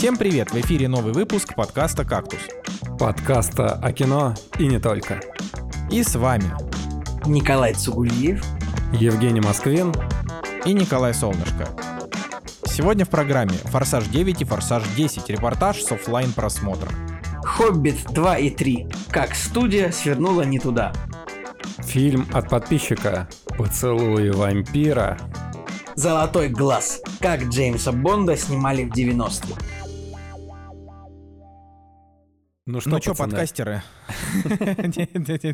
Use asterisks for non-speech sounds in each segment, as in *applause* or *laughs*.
Всем привет! В эфире новый выпуск подкаста «Кактус». Подкаста о кино и не только. И с вами Николай Цугулиев, Евгений Москвин и Николай Солнышко. Сегодня в программе «Форсаж 9» и «Форсаж 10» репортаж с оффлайн просмотра. «Хоббит 2 и 3. Как студия свернула не туда». Фильм от подписчика «Поцелуи вампира». «Золотой глаз. Как Джеймса Бонда снимали в 90-е». Ну что, *laughs* ну что, подкастеры?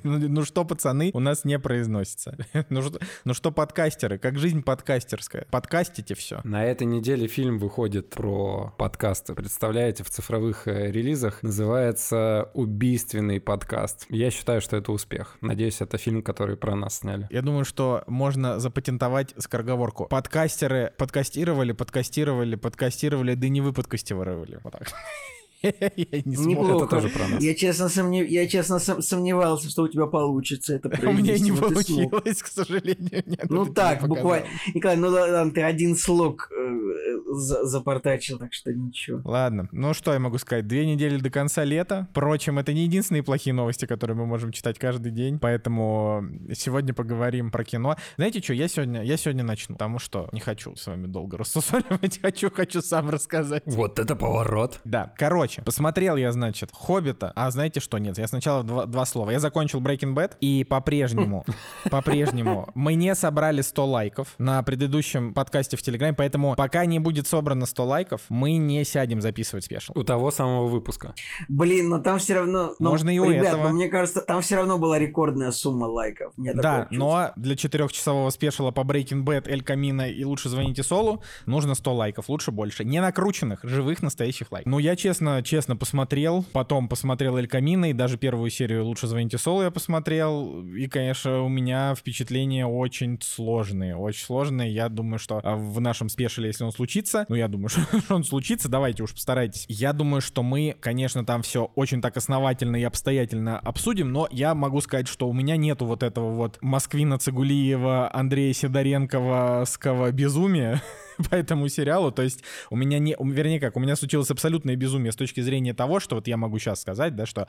Ну что, пацаны, у нас не произносится. *laughs* Ну что, ну что, подкастеры, как жизнь подкастерская. Подкастите все. На этой неделе фильм выходит про подкасты. Представляете, в цифровых э, релизах называется «Убийственный подкаст». Я считаю, что это успех. Надеюсь, это фильм, который про нас сняли. Я думаю, что можно запатентовать скороговорку. Подкастеры подкастировали, подкастировали, подкастировали, да не вы подкастировали. Вот так. *laughs* *laughs* Я не смог. Это тоже про нас. Я честно, сомнев... я честно сомневался, что у тебя получится это *laughs* У меня не получилось, к сожалению. ну так, буквально. Николай, ну да, ты один слог э, запортачил, так что ничего. Ладно, ну что я могу сказать? Две недели до конца лета. Впрочем, это не единственные плохие новости, которые мы можем читать каждый день, поэтому сегодня поговорим про кино. Знаете что, я сегодня, я сегодня начну, потому что не хочу с вами долго *laughs* рассусоливать, хочу, хочу сам рассказать. Вот это поворот. Да, короче, посмотрел я, значит, «Хоббита», а знаете что, нет, я сначала два, два слова. Я закончил Breaking Bad, и по-прежнему, *laughs* по-прежнему мы не собрали 100 лайков на предыдущем подкасте в Телеграме, поэтому пока не будет собрано 100 лайков, мы не сядем записывать спешл. У того самого выпуска. Блин, но там все равно... Ну, Можно и у ребят, этого. Мне кажется, там все равно была рекордная сумма лайков. Мне да, но для четырехчасового спешила по Breaking Bad, Эль Камина и лучше звоните Солу нужно 100 лайков, лучше больше. Не накрученных, живых, настоящих лайков. Ну, я честно, честно посмотрел, потом посмотрел Эль Камина и даже первую серию лучше звоните Солу я посмотрел. И, конечно, у меня впечатления очень сложные, очень сложные. Я думаю, что а, в нашем спешиле, если он случится, ну, я думаю, *laughs* что он случится, давайте уж постарайтесь. Я думаю, что мы, конечно, там все очень так основательно и обстоятельно обсудим, но я могу сказать, что у меня нету вот этого вот Москвина Цигулиева, Андрея Сидоренковского безумия, *laughs* *laughs* по этому сериалу. То есть у меня не, вернее как, у меня случилось абсолютное безумие с точки зрения того, что вот я могу сейчас сказать, да, что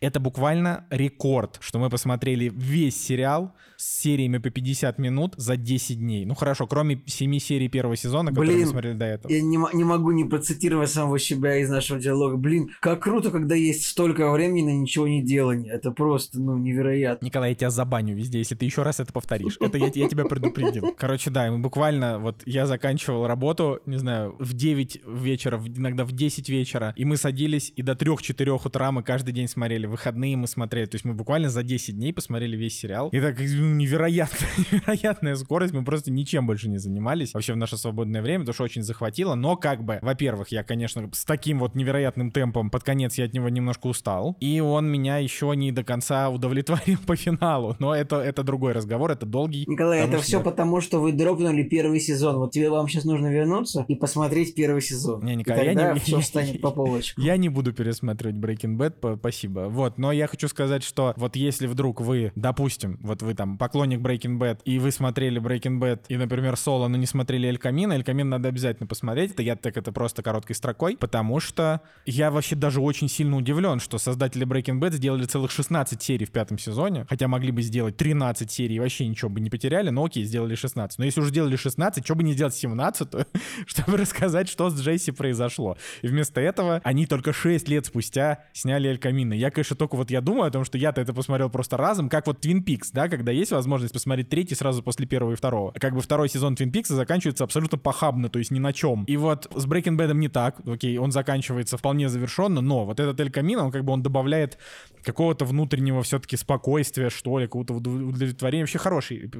это буквально рекорд, что мы посмотрели весь сериал с сериями по 50 минут за 10 дней. Ну хорошо, кроме 7 серий первого сезона, которые Блин, мы смотрели до этого. Я не, не могу не процитировать самого себя из нашего диалога. Блин, как круто, когда есть столько времени на ничего не делание. Это просто, ну, невероятно. Николай, я тебя забаню везде, если ты еще раз это повторишь. Это я, я тебя предупредил. Короче, да, мы буквально, вот я заканчивал работу, не знаю, в 9 вечера, иногда в 10 вечера, и мы садились, и до 3-4 утра мы каждый день смотрели, выходные мы смотрели. То есть мы буквально за 10 дней посмотрели весь сериал. И так невероятная, *laughs* невероятная скорость, мы просто ничем больше не занимались вообще в наше свободное время, потому что очень захватило. Но как бы, во-первых, я, конечно, с таким вот невероятным темпом под конец я от него немножко устал. И он меня еще не до конца удовлетворил *laughs* по финалу. Но это, это другой разговор, это долгий. Николай, это все потому, что вы дропнули первый сезон. Вот тебе вам сейчас нужно вернуться и посмотреть первый сезон. Не, Николай, и тогда я не, все встанет по *laughs* полочкам. Я не буду пересматривать Breaking Bad, спасибо. Вот, но я хочу сказать, что вот если вдруг вы, допустим, вот вы там поклонник Breaking Bad, и вы смотрели Breaking Bad, и, например, Соло, но не смотрели Эль Камин, Эль Камин надо обязательно посмотреть, это я так это просто короткой строкой, потому что я вообще даже очень сильно удивлен, что создатели Breaking Bad сделали целых 16 серий в пятом сезоне, хотя могли бы сделать 13 серий, вообще ничего бы не потеряли, но окей, сделали 16. Но если уже сделали 16, что бы не сделать 17, *laughs* чтобы рассказать, что с Джесси произошло. И вместо этого они только 6 лет спустя сняли Эль Камино. Я, конечно, только вот я думаю о том, что я-то это посмотрел просто разом, как вот Twin Peaks, да, когда есть возможность посмотреть третий сразу после первого и второго. Как бы второй сезон Twin Peaks заканчивается абсолютно похабно, то есть ни на чем. И вот с Breaking Bad не так, окей, он заканчивается вполне завершенно, но вот этот Эль Камино, он как бы он добавляет какого-то внутреннего все-таки спокойствия, что ли, какого-то удовлетворения. Вообще хороший,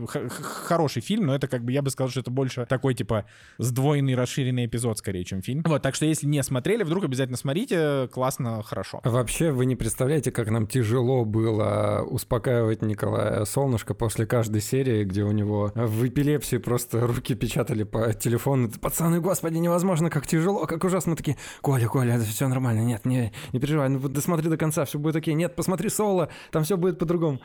хороший фильм, но это как бы я бы сказал, что это больше такой типа сдвоенный, расширенный эпизод скорее, чем фильм. Вот, так что если не смотрели, вдруг обязательно смотрите, классно, хорошо. Вообще вы не представляете, как нам тяжело было успокаивать Николая Солнышко после каждой серии, где у него в эпилепсии просто руки печатали по телефону. Пацаны, господи, невозможно, как тяжело, как ужасно. Такие, Коля, Коля, это все нормально, нет, не, не переживай, ну досмотри до конца, все будет окей. Нет, посмотри соло, там все будет по-другому.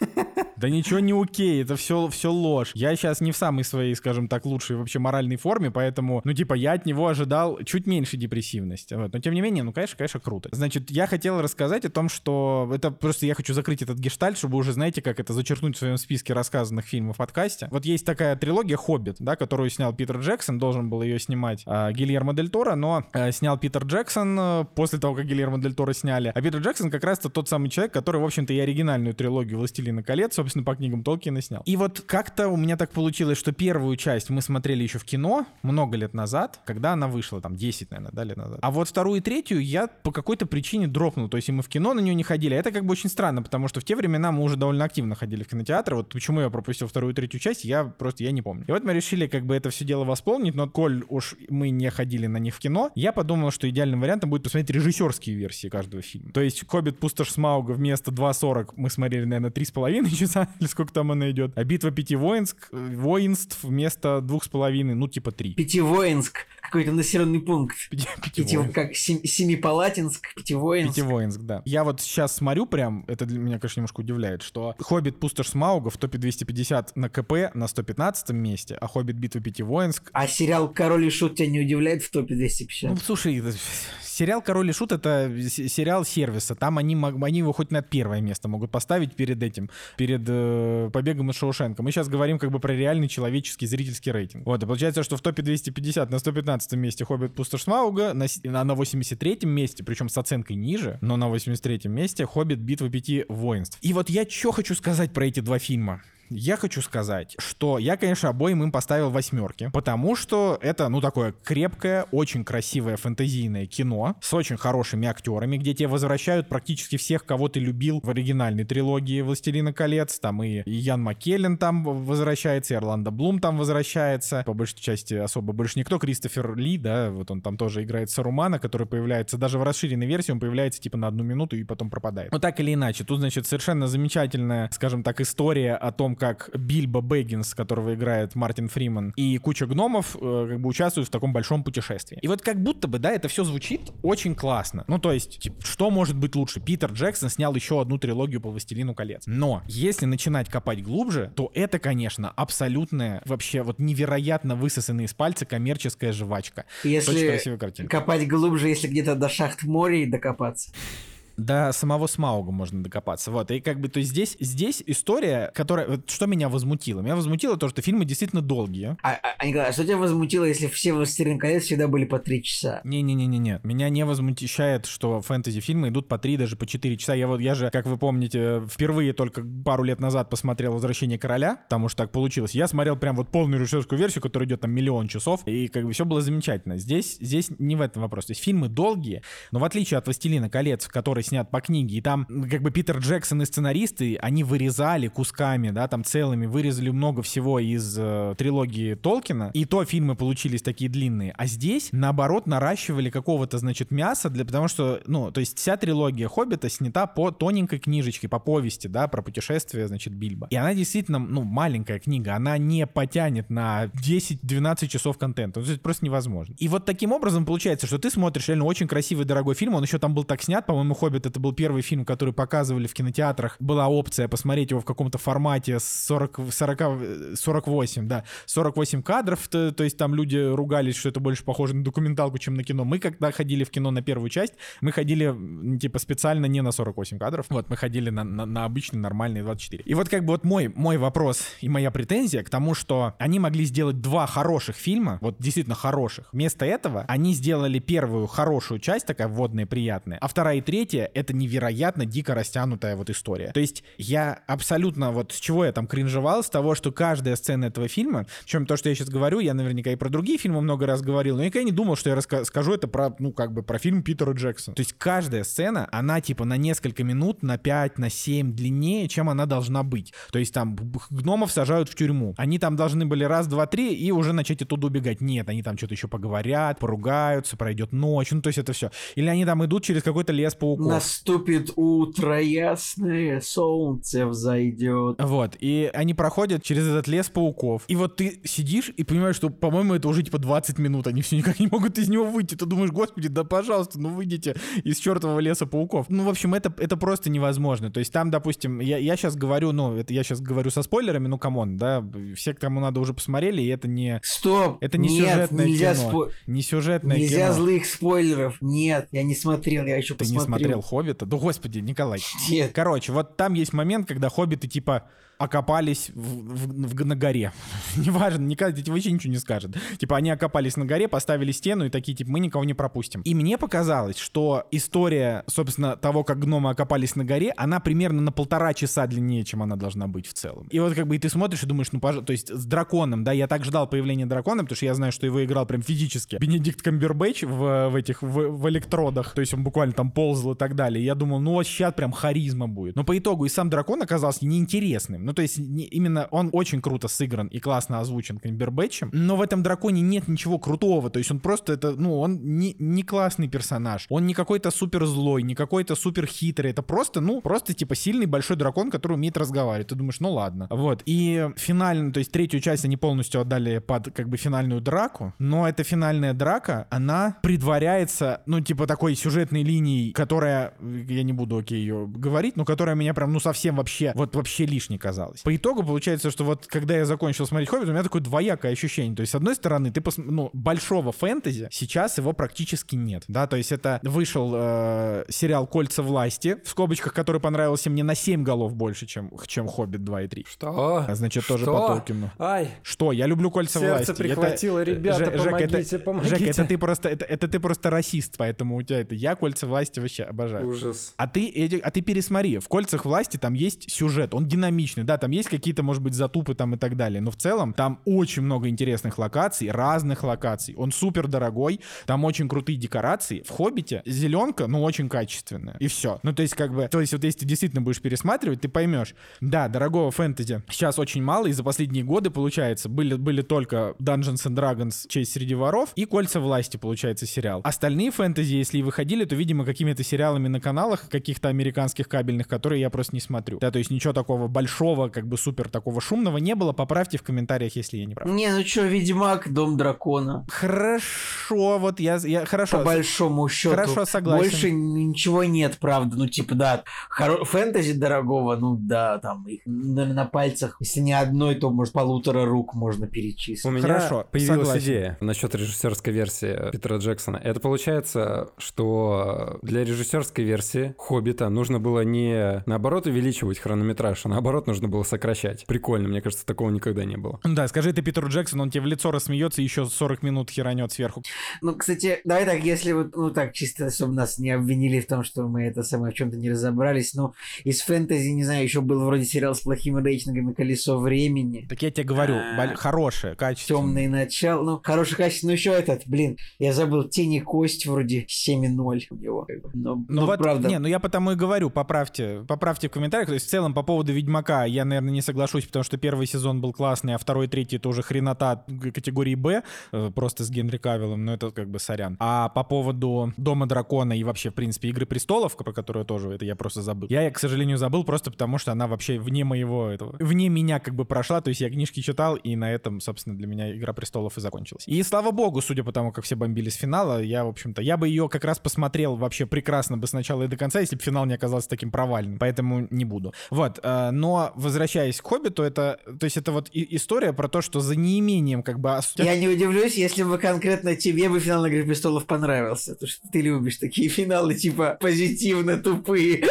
*laughs* Да ничего не окей, это все, все ложь. Я сейчас не в самой своей, скажем так, лучшей вообще моральной форме, поэтому, ну, типа, я от него ожидал чуть меньше депрессивности. Вот. Но, тем не менее, ну, конечно, конечно, круто. Значит, я хотел рассказать о том, что это просто я хочу закрыть этот гештальт, чтобы уже, знаете, как это зачеркнуть в своем списке рассказанных фильмов в подкасте. Вот есть такая трилогия «Хоббит», да, которую снял Питер Джексон, должен был ее снимать а, Гильермо Дель Торо, но а, снял Питер Джексон а, после того, как Гильермо Дель Торо сняли. А Питер Джексон как раз-то тот самый человек, который, в общем-то, и оригинальную трилогию «Властелина колец», собственно, по книгам Толкина снял. И вот как-то у меня так получилось, что первую часть мы смотрели еще в кино много лет назад, когда она вышла, там, 10, наверное, да, лет назад. А вот вторую и третью я по какой-то причине дропнул, то есть и мы в кино на нее не ходили. А это как бы очень странно, потому что в те времена мы уже довольно активно ходили в кинотеатр. Вот почему я пропустил вторую и третью часть, я просто, я не помню. И вот мы решили как бы это все дело восполнить, но коль уж мы не ходили на них в кино, я подумал, что идеальным вариантом будет посмотреть режиссерские версии каждого фильма. То есть «Хоббит. Пустошь Смауга» вместо 2.40 мы смотрели, наверное, 3,5 *laughs* часа, или сколько там она идет. А «Битва пяти воинск, воинств» вместо 2,5, ну типа 3. Пятивоинск, какой-то населенный пункт. *laughs* Пяти, Пяти, Пятивоинск. как Сем- Семипалатинск, Пятивоинск. Пятивоинск, да. Я вот сейчас смотрю прям, это для меня, конечно, немножко удивляет, что «Хоббит. Пустошь Смауга» в топе 250 на КП на 115 месте, а «Хоббит. Битва пяти воинск» А сериал «Король и Шут» тебя не удивляет в топе 250? Ну, слушай, сериал «Король и Шут» — это сериал сервиса. Там они, они его хоть на первое место могут поставить перед этим, перед э, «Побегом из Шоушенка». Мы сейчас говорим как бы про реальный человеческий зрительский рейтинг. Вот, и получается, что в топе 250 на 115 месте «Хоббит. Пустошь Смауга», на, на 83 месте, причем с оценкой ниже, но на 83 месте «Хоббит. Битва пяти воинств». И вот я что хочу сказать про эти два фильма. Я хочу сказать, что я, конечно, обоим им поставил восьмерки, потому что это, ну, такое крепкое, очень красивое фэнтезийное кино с очень хорошими актерами, где тебе возвращают практически всех, кого ты любил в оригинальной трилогии «Властелина колец». Там и Ян Маккеллен там возвращается, и Орландо Блум там возвращается. По большей части особо больше никто. Кристофер Ли, да, вот он там тоже играет Сарумана, который появляется, даже в расширенной версии он появляется типа на одну минуту и потом пропадает. Но так или иначе, тут, значит, совершенно замечательная, скажем так, история о том, как Бильбо Бэггинс, которого играет Мартин Фриман, и куча гномов э, как бы участвуют в таком большом путешествии. И вот как будто бы, да, это все звучит очень классно. Ну, то есть, типа, что может быть лучше? Питер Джексон снял еще одну трилогию по «Властелину колец». Но если начинать копать глубже, то это, конечно, абсолютная, вообще вот невероятно высосанная из пальца коммерческая жвачка. Очень Если красивая картинка. копать глубже, если где-то до шахт в море и докопаться. До самого Смауга можно докопаться. Вот. И как бы, то есть здесь, здесь история, которая... Вот что меня возмутило? Меня возмутило то, что фильмы действительно долгие. А, а, а, Николай, а что тебя возмутило, если все «Властелин колец» всегда были по три часа? Не-не-не-не-не. Меня не возмущает, что фэнтези-фильмы идут по 3, даже по 4 часа. Я вот, я же, как вы помните, впервые только пару лет назад посмотрел «Возвращение короля», потому что так получилось. Я смотрел прям вот полную режиссерскую версию, которая идет там миллион часов, и как бы все было замечательно. Здесь, здесь не в этом вопрос. То есть фильмы долгие, но в отличие от «Властелина колец», который снят по книге, и там как бы Питер Джексон и сценаристы, они вырезали кусками, да, там целыми, вырезали много всего из э, трилогии Толкина, и то фильмы получились такие длинные. А здесь, наоборот, наращивали какого-то, значит, мяса, для, потому что, ну, то есть вся трилогия Хоббита снята по тоненькой книжечке, по повести, да, про путешествие, значит, Бильбо. И она действительно, ну, маленькая книга, она не потянет на 10-12 часов контента. Ну, то есть просто невозможно. И вот таким образом получается, что ты смотришь реально очень красивый, дорогой фильм, он еще там был так снят, по-моему, Хоббит это был первый фильм, который показывали в кинотеатрах, была опция посмотреть его в каком-то формате 40, 40, э, 48, да, 48 кадров, то, то есть там люди ругались, что это больше похоже на документалку, чем на кино. Мы когда ходили в кино на первую часть, мы ходили типа специально не на 48 кадров, вот мы ходили на, на, на обычный нормальный 24. И вот как бы вот мой, мой вопрос и моя претензия к тому, что они могли сделать два хороших фильма, вот действительно хороших. Вместо этого они сделали первую хорошую часть, такая вводная, приятная, а вторая и третья — это невероятно дико растянутая вот история. То есть я абсолютно вот с чего я там кринжевал, с того, что каждая сцена этого фильма, причем то, что я сейчас говорю, я наверняка и про другие фильмы много раз говорил, но я никогда не думал, что я раска- скажу это про, ну, как бы про фильм Питера Джексона. То есть каждая сцена, она типа на несколько минут, на 5, на 7 длиннее, чем она должна быть. То есть там гномов сажают в тюрьму. Они там должны были раз, два, три и уже начать оттуда убегать. Нет, они там что-то еще поговорят, поругаются, пройдет ночь, ну то есть это все. Или они там идут через какой-то лес пауков. Наступит утро ясное, солнце взойдет. Вот, и они проходят через этот лес пауков. И вот ты сидишь и понимаешь, что, по-моему, это уже типа 20 минут, они все никак не могут из него выйти. Ты думаешь, господи, да пожалуйста, ну выйдите из чертового леса пауков. Ну, в общем, это, это просто невозможно. То есть там, допустим, я, я сейчас говорю, ну, это я сейчас говорю со спойлерами, ну, come on, да, все, кому надо, уже посмотрели, и это не... Стоп! Это не Нет, сюжетное нельзя кино. спо- Не сюжетное Нельзя кино. злых спойлеров. Нет, я не смотрел, я еще Ты не посмотрю. Смотрел «Хоббита»? Да господи, Николай. Нет. Короче, вот там есть момент, когда хоббиты типа окопались в, в- в- на горе. *laughs* Неважно, никогда тебе вообще ничего не скажет. Типа они окопались на горе, поставили стену и такие, типа, мы никого не пропустим. И мне показалось, что история, собственно, того, как гномы окопались на горе, она примерно на полтора часа длиннее, чем она должна быть в целом. И вот как бы и ты смотришь и думаешь, ну, пожалуйста, то есть с драконом, да, я так ждал появления дракона, потому что я знаю, что его играл прям физически. Бенедикт Камбербэтч в, в этих, в, в электродах, то есть он буквально там ползал и так далее. Я думал, ну вот сейчас прям харизма будет. Но по итогу и сам дракон оказался неинтересным. Ну, то есть не- именно он очень круто сыгран и классно озвучен Камбербэтчем, но в этом драконе нет ничего крутого. То есть он просто это, ну, он не, не классный персонаж. Он не какой-то супер злой, не какой-то супер хитрый. Это просто, ну, просто типа сильный большой дракон, который умеет разговаривать. Ты думаешь, ну ладно. Вот. И финально, то есть третью часть они полностью отдали под как бы финальную драку, но эта финальная драка, она предваряется, ну, типа такой сюжетной линией, которая, я не буду, окей, ее говорить, но которая меня прям, ну, совсем вообще, вот вообще лишней казалась. По итогу получается, что вот когда я закончил смотреть «Хоббит», у меня такое двоякое ощущение. То есть, с одной стороны, ты, пос... ну, большого фэнтези, сейчас его практически нет, да, то есть это вышел э, сериал «Кольца власти», в скобочках, который понравился мне на 7 голов больше, чем, чем «Хоббит 2 и 3». Что? А значит, тоже Что? по Толкину. Ай, Что? Я люблю кольца Сердце власти. прихватило, Это- ребята, Жек, это- помогите, помогите. Жек, это ты просто, это, это ты просто расист, поэтому у тебя это я кольца власти вообще обожаю. ужас. А ты, эти- а ты пересмотри, в «Кольцах власти» там есть сюжет, он динамичный, да, там есть какие-то, может быть, затупы там и так далее, но в целом там очень много интересных локаций, разных локаций, он супер дорогой, там очень крутые декорации. В «Хоббите» зеленка, ну, очень качественная, и все. Ну, то есть, как бы, то есть, вот если ты действительно будешь пересматривать, ты поймешь, да, дорогого фэнтези сейчас очень мало, и за последние годы, получается, были, были только Dungeons and Dragons «Честь среди воров» и «Кольца власти», получается, сериал. Остальные фэнтези, если и выходили, то, видимо, какими-то сериалами на каналах каких-то американских кабельных, которые я просто не смотрю. Да, то есть ничего такого большого, как бы супер такого шумного не было. Поправьте в комментариях, если я не прав. Не, ну чё, Ведьмак, Дом Дракона. Хорошо, вот я, я хорошо. По большому счету. Хорошо, согласен. Больше ничего нет, правда. Ну, типа, да, хоро- фэнтези дорогого, ну да, там их на, на пальцах, если не одной, то, может, полутора рук можно У перечислить. меня Хорошо, появилась согласен. идея насчет режиссерской версии Питера Джексона. Это получается, что для режиссерской версии Хоббита нужно было не наоборот увеличивать хронометраж, а наоборот нужно было сокращать. Прикольно, мне кажется, такого никогда не было. Да, скажи это Питеру Джексону, он тебе в лицо рассмеется и еще 40 минут херанет сверху. Ну, кстати, давай так, если вот, ну так, чисто, чтобы нас не обвинили в том, что мы это самое в чем-то не разобрались, ну, из фэнтези, не знаю, еще был вроде сериал с плохими рейтингами «Колесо времени». Так я тебе говорю, хорошее, качественное. Темный начал, ну, хороший качество, ну, еще этот, блин, я забыл, Тени Кость вроде 7,0 у него, но, Ну, ну, вот, правда, не, ну я потому и говорю, поправьте, поправьте в комментариях. То есть в целом по поводу Ведьмака я, наверное, не соглашусь, потому что первый сезон был классный, а второй, третий тоже хренота г- категории Б, э, просто с Генри Кавиллом, но это как бы сорян. А по поводу Дома Дракона и вообще, в принципе, Игры Престолов, про которую тоже это я просто забыл. Я, к сожалению, забыл просто потому, что она вообще вне моего этого, вне меня как бы прошла, то есть я книжки читал, и на этом, собственно, для меня Игра Престолов и закончилась. И слава богу, судя по тому, как все бомбили с финала, я, в общем-то, я бы ее как раз посмотрел вообще прекрасно бы с начала и до конца, если бы финал не оказался таким провальным, поэтому не буду. Вот, э, но возвращаясь к Хоббиту, это, то есть это вот и- история про то, что за неимением как бы... Я не удивлюсь, если бы конкретно тебе бы финал «Игры престолов» понравился, потому что ты любишь такие финалы, типа, позитивно тупые.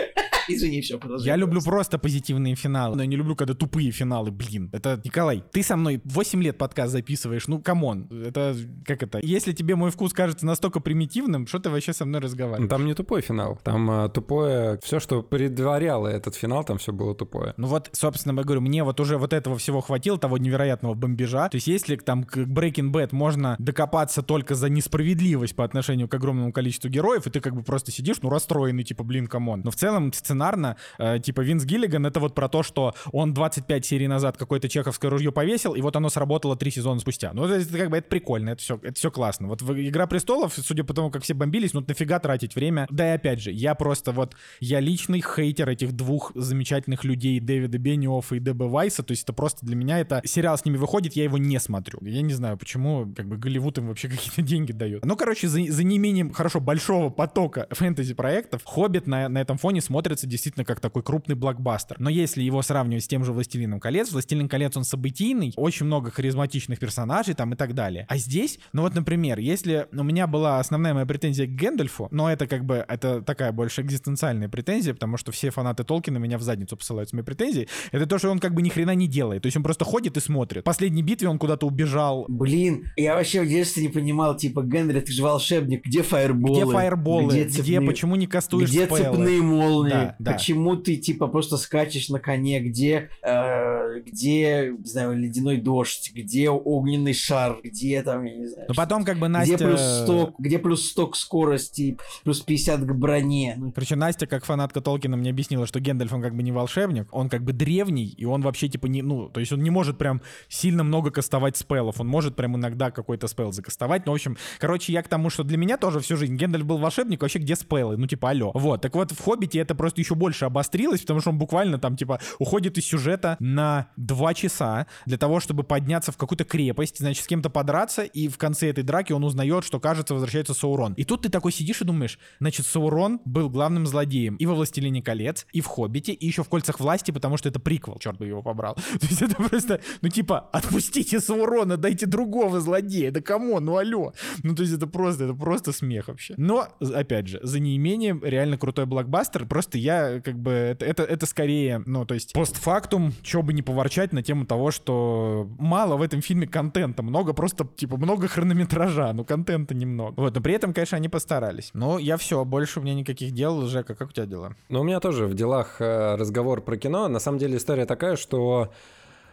Извини, все, продолжай. Я люблю просто позитивные финалы, но я не люблю, когда тупые финалы, блин. Это, Николай, ты со мной 8 лет подкаст записываешь, ну, come on. Это, как это, если тебе мой вкус кажется настолько примитивным, что ты вообще со мной Ну, разговариваешь? Там не тупой финал. Там а, тупое... Все, что предваряло этот финал, там все было тупое. Ну вот, собственно, я говорю, мне вот уже вот этого всего хватило, того невероятного бомбежа. То есть если там к Breaking Bad можно докопаться только за несправедливость по отношению к огромному количеству героев, и ты как бы просто сидишь, ну, расстроенный, типа, блин, come on. Но в целом сценарий сценарно, э, типа Винс Гиллиган, это вот про то, что он 25 серий назад какое-то чеховское ружье повесил, и вот оно сработало три сезона спустя. Ну, это, как бы это прикольно, это все, это все классно. Вот «Игра престолов», судя по тому, как все бомбились, ну нафига тратить время? Да и опять же, я просто вот, я личный хейтер этих двух замечательных людей, Дэвида Бенниоффа и Д.Б. Вайса, то есть это просто для меня это сериал с ними выходит, я его не смотрю. Я не знаю, почему как бы Голливуд им вообще *laughs* какие-то деньги дает. Ну, короче, за, за неимением, хорошо, большого потока фэнтези-проектов, «Хоббит» на, на этом фоне смотрится действительно как такой крупный блокбастер. Но если его сравнивать с тем же «Властелином колец», «Властелин колец» он событийный, очень много харизматичных персонажей там и так далее. А здесь, ну вот, например, если у меня была основная моя претензия к Гэндальфу, но это как бы, это такая больше экзистенциальная претензия, потому что все фанаты Толкина меня в задницу посылают с моей претензией, это то, что он как бы ни хрена не делает. То есть он просто ходит и смотрит. В последней битве он куда-то убежал. Блин, я вообще в детстве не понимал, типа, Генри, ты же волшебник, где фаерболы? Где фаерболы? Где, цепные- где почему не кастуешь Где спеллы? цепные молнии? Да, да. Почему ты типа просто скачешь на коне? Где, э, где, не знаю, ледяной дождь? Где огненный шар? Где там, я не знаю. Но что- потом как бы Настя... Где плюс 100, где плюс 100 к скорости, плюс 50 к броне? Ну, Короче, Настя, как фанатка Толкина, мне объяснила, что Гендальф, он как бы не волшебник, он как бы древний, и он вообще типа не, ну, то есть он не может прям сильно много кастовать спеллов, он может прям иногда какой-то спел закастовать, но, в общем, короче, я к тому, что для меня тоже всю жизнь Гендальф был волшебник, вообще где спеллы, ну, типа, алло. Вот, так вот, в Хоббите это просто еще больше обострилось, потому что он буквально там, типа, уходит из сюжета на два часа для того, чтобы подняться в какую-то крепость, значит, с кем-то подраться, и в конце этой драки он узнает, что, кажется, возвращается Саурон. И тут ты такой сидишь и думаешь, значит, Саурон был главным злодеем и во «Властелине колец», и в «Хоббите», и еще в «Кольцах власти», потому что это приквел, черт бы его побрал. *laughs* То есть это просто, ну типа, отпустите Саурона, дайте другого злодея, да кому, ну алло. Ну то есть это просто, это просто смех вообще. Но, опять же, за неимением реально крутой блокбастер, просто я как бы, это, это, это скорее, ну то есть постфактум, чего бы не поворчать на тему того, что мало в этом фильме контента, много просто, типа, много хронометража, но контента немного. Вот, но при этом, конечно, они постарались. Но я все, больше у меня никаких дел. Жека, как у тебя дела? Ну, у меня тоже в делах э, разговор про кино. На самом деле история такая, что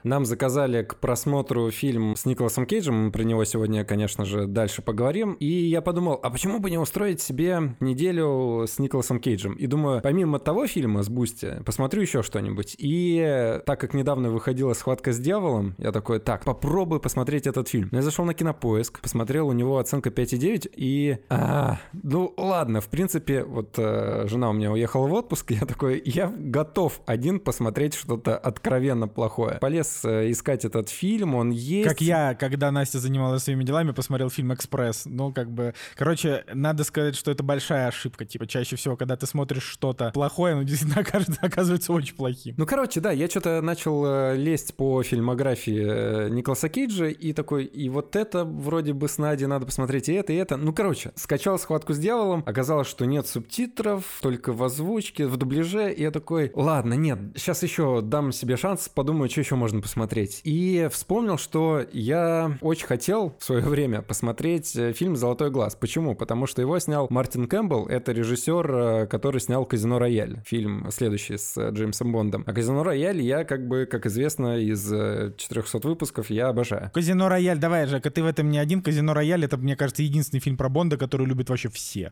нам заказали к просмотру фильм с Николасом Кейджем, про него сегодня, конечно же, дальше поговорим. И я подумал, а почему бы не устроить себе неделю с Николасом Кейджем? И думаю, помимо того фильма с Boosty, посмотрю еще что-нибудь. И так как недавно выходила «Схватка с дьяволом», я такой, так, попробуй посмотреть этот фильм. Я зашел на Кинопоиск, посмотрел, у него оценка 5,9, и... А, ну, ладно, в принципе, вот э, жена у меня уехала в отпуск, *laughs* я такой, я готов один посмотреть что-то откровенно плохое. Полез э, искать этот фильм, он есть. Как я, когда Настя занималась своими делами, посмотрел фильм «Экспресс». Ну, как бы... Короче, надо сказать, что это большая ошибка. Типа, чаще всего, когда ты смотришь что-то плохое, оно *laughs* действительно окажется- оказывается очень плохим. Ну, короче, да, я что-то начал э, лезть по фильмографии э, Николаса Кейджа, и такой, и вот это вроде бы с Надей надо посмотреть, и это, и это. Ну, короче, скачал «Схватку с дьяволом», оказалось, что нет субтитров, только в озвучке, в дубляже, и я такой, ладно, нет, сейчас еще дам себе шанс, подумаю, что еще можно посмотреть. И вспомнил, что я очень хотел в свое *laughs* время посмотреть э, фильм «Золотой глаз». Почему? Потому что его снял Мартин Кэмпбелл, это режиссер, э, который снял «Казино Рояль», фильм следующий с э, Джеймсом Бондом. А «Казино Рояль» я, как бы, как известно, из э, 400 выпусков я обожаю. Казино Рояль, давай, Жека, ты в этом не один. Казино Рояль это, мне кажется, единственный фильм про Бонда, который любят вообще все.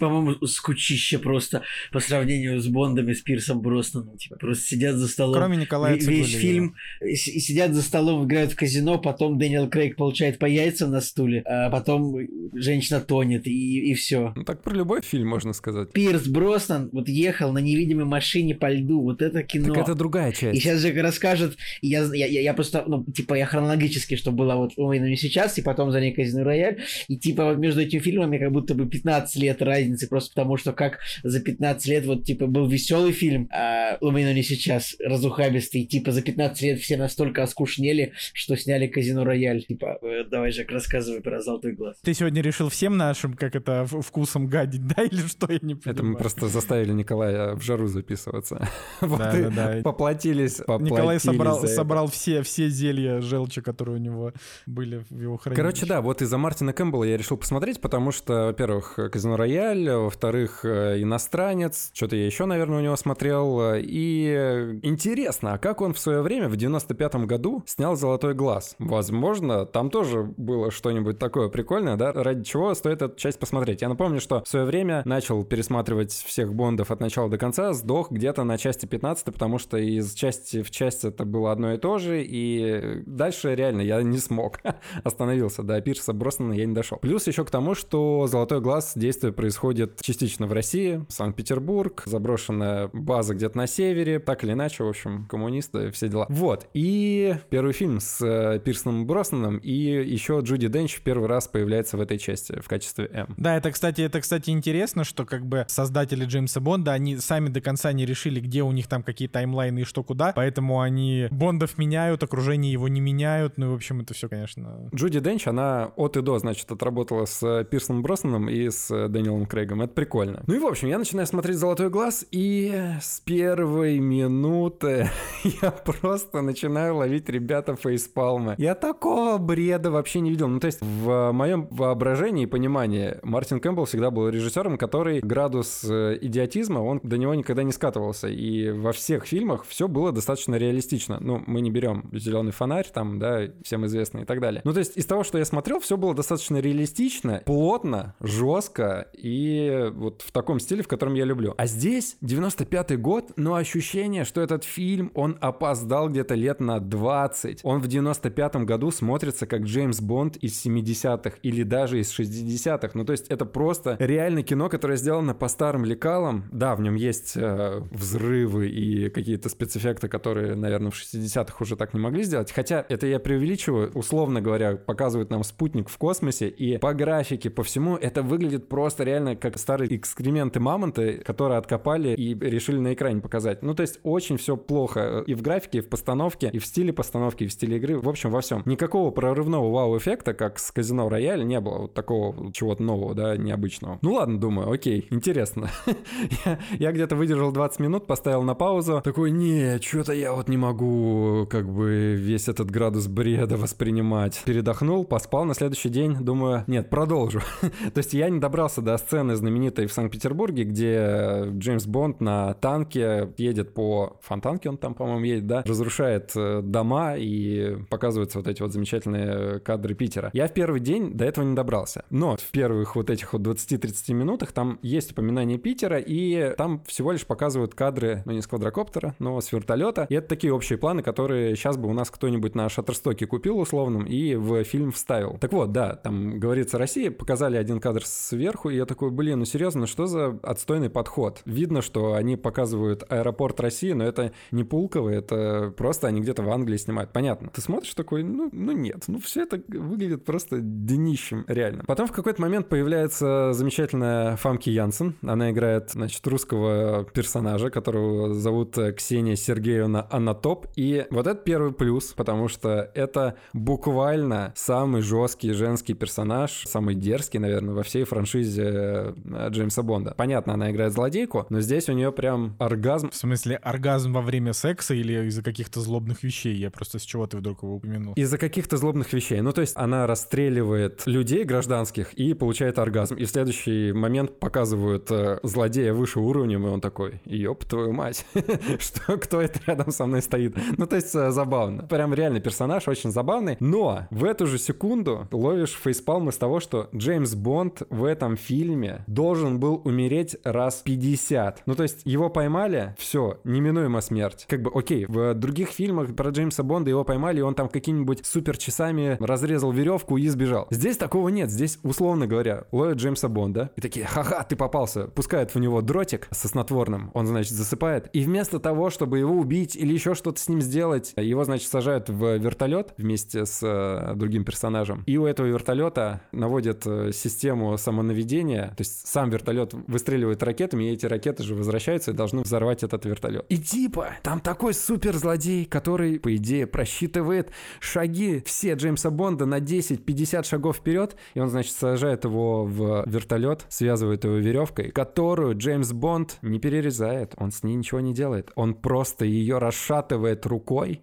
по-моему, скучище просто по сравнению с Бондом и с Пирсом Броснаном. Типа, просто сидят за столом. Кроме Николая Ве- Весь фильм сидят за столом, играют в казино, потом Дэниел Крейг получает по яйцам на стуле, а потом женщина тонет, и, и все. Ну, так про любой фильм можно сказать. Пирс Броснан вот ехал на невидимой машине по льду, вот это кино. Так это другая И часть. сейчас Жека расскажет, и я, я, я, просто, ну, типа, я хронологически, что было вот «Ой, ну не сейчас, и потом за ней Казино Рояль, и типа вот между этими фильмами как будто бы 15 лет разницы, просто потому что как за 15 лет вот, типа, был веселый фильм, а «Ой, ну не сейчас», разухабистый, и, типа, за 15 лет все настолько оскушнели, что сняли Казино Рояль. Типа, э, давай, Жек, рассказывай про «Золотой глаз». Ты сегодня решил всем нашим, как это, вкусом гадить, *laughs* да, или что, я не понимаю. Это мы просто заставили Николая в жару записываться. *laughs* Вот Да, и да, да. Поплатились, Николай поплатились собрал, за это. собрал все, все зелья желчи, которые у него были в его хранилище. Короче, да, вот из-за Мартина Кэмпбелла я решил посмотреть, потому что, во-первых, Казино Рояль, во-вторых, э, Иностранец, что-то я еще, наверное, у него смотрел, э, и интересно, а как он в свое время, в 95 году снял «Золотой глаз». Возможно, там тоже было что-нибудь такое прикольное, да, ради чего стоит эту часть посмотреть. Я напомню, что в свое время начал пересматривать всех Бондов от начала до конца, сдох где-то на части 15, потому что из части в часть это было одно и то же, и дальше реально я не смог. *laughs* Остановился, до Пирса Броснана я не дошел. Плюс еще к тому, что «Золотой глаз» действие происходит частично в России, Санкт-Петербург, заброшенная база где-то на севере, так или иначе, в общем, коммунисты, все дела. Вот, и первый фильм с э, Пирсом Броснаном, и еще Джуди Денч в первый раз появляется в этой части в качестве М. Да, это, кстати, это, кстати, интересно, что как бы создатели Джеймса Бонда, они сами до конца не решили, где у них там какие таймлайны и что куда, поэтому они Бондов меняют, окружение его не меняют, ну, в общем, это все, конечно... Джуди Денч, она от и до, значит, отработала с Пирсом Броснаном и с Дэниелом Крейгом, это прикольно. Ну и, в общем, я начинаю смотреть «Золотой глаз», и с первой минуты *laughs* я просто начинаю ловить ребята фейспалмы. Я такого бреда вообще не видел. Ну, то есть в моем воображении и понимании Мартин Кэмпбелл всегда был режиссером, который градус э, идиотизма, он до него никогда не скатывался. И во всех фильмах все было достаточно реалистично. Ну, мы не берем «Зеленый фонарь», там, да, всем известный и так далее. Ну, то есть из того, что я смотрел, все было достаточно реалистично, плотно, жестко и вот в таком стиле, в котором я люблю. А здесь 95-й год, но ощущение, что этот фильм, он опоздал где-то лет на 20. Он в 95-м году смотрится как Джеймс Бонд из 70-х или даже из 60-х. Ну, то есть это просто реально кино, которое сделано по старым лекалам. Да, в нем есть э, взрывы и какие-то спецэффекты, которые, наверное, в 60-х уже так не могли сделать. Хотя это я преувеличиваю. Условно говоря, показывают нам спутник в космосе, и по графике, по всему, это выглядит просто реально как старые экскременты мамонта, которые откопали и решили на экране показать. Ну, то есть очень все плохо и в графике, и в постановке, и в стиле постановки, и в стиле игры, в общем, во всем. Никакого прорывного вау-эффекта, как с Казино Рояль, не было вот такого чего-то нового, да, необычного. Ну ладно, думаю, окей, интересно. *laughs* я где-то выдержал 20 минут, поставил на паузу, такой, не, что-то я вот не могу как бы весь этот градус бреда воспринимать. Передохнул, поспал на следующий день, думаю, нет, продолжу. *laughs* То есть я не добрался до сцены знаменитой в Санкт-Петербурге, где Джеймс Бонд на танке едет по фонтанке, он там, по-моему, едет, да, разрушает э, дома и показываются вот эти вот замечательные кадры Питера. Я в первый день до этого не добрался. Но в первых вот этих вот 20-30 минутах там есть упоминание Питера, и там всего лишь показывают кадры, ну не с квадрокоптера, но с вертолета. И это такие общие планы, которые сейчас бы у нас кто-нибудь на Шаттерстоке купил условным и в фильм вставил. Так вот, да, там говорится Россия, показали один кадр сверху, и я такой, блин, ну серьезно, что за отстойный подход? Видно, что они показывают аэропорт России, но это не Пулково, это просто они где-то в Англии снимают. Понятно. Ты смотришь такой, ну, ну нет, ну все это выглядит просто днищем, реально. Потом в какой-то момент появляется замечательная Фамки Янсен. Она играет, значит, русского персонажа, которого зовут Ксения Сергеевна Анатоп. И вот это первый плюс, потому что это буквально самый жесткий женский персонаж, самый дерзкий, наверное, во всей франшизе э, Джеймса Бонда. Понятно, она играет злодейку, но здесь у нее прям оргазм. В смысле, оргазм во время секса или из-за каких-то злобных вещей? Я просто с чего ты вдруг его упомянул? Из-за каких-то злобных вещей. Ну, то есть она расстреливает людей гражданских и получает оргазм. И в следующий момент показывают э, злодея выше уровнем, и он такой, ёб твою мать, *laughs* что, кто это рядом со мной стоит? Ну, то есть э, забавно. Прям реально персонаж очень забавный, но в эту же секунду ловишь фейспалм из того, что Джеймс Бонд в этом фильме должен был умереть раз 50. Ну, то есть его поймали, все, неминуемо смерть. Как бы, окей, в других фильмах про Джеймса Бонда его поймали, и он там какими-нибудь супер часами разрезал веревку и сбежал. Здесь такого нет. Здесь, условно говоря, ловят Джеймса Бонда и такие, ха-ха, ты попался. Пускают в него дротик со снотворным, он, значит, засыпает. И вместо того, чтобы его убить или еще что-то с ним сделать, его, значит, сажают в вертолет вместе с э, другим персонажем. И у этого вертолета наводят э, систему самонаведения, то есть сам вертолет выстреливает ракетами, и эти ракеты же возвращаются и должны взорвать этот вертолет. И типа, там такой супер злодей, который, по идее, просчитывает шаги все Джеймса Бонда на 10-50 шагов вперед, и он, значит, сажает его в вертолет, связывает его веревкой, которую Джеймс Бонд не перерезает, он с ней ничего не делает, он просто ее расшатывает рукой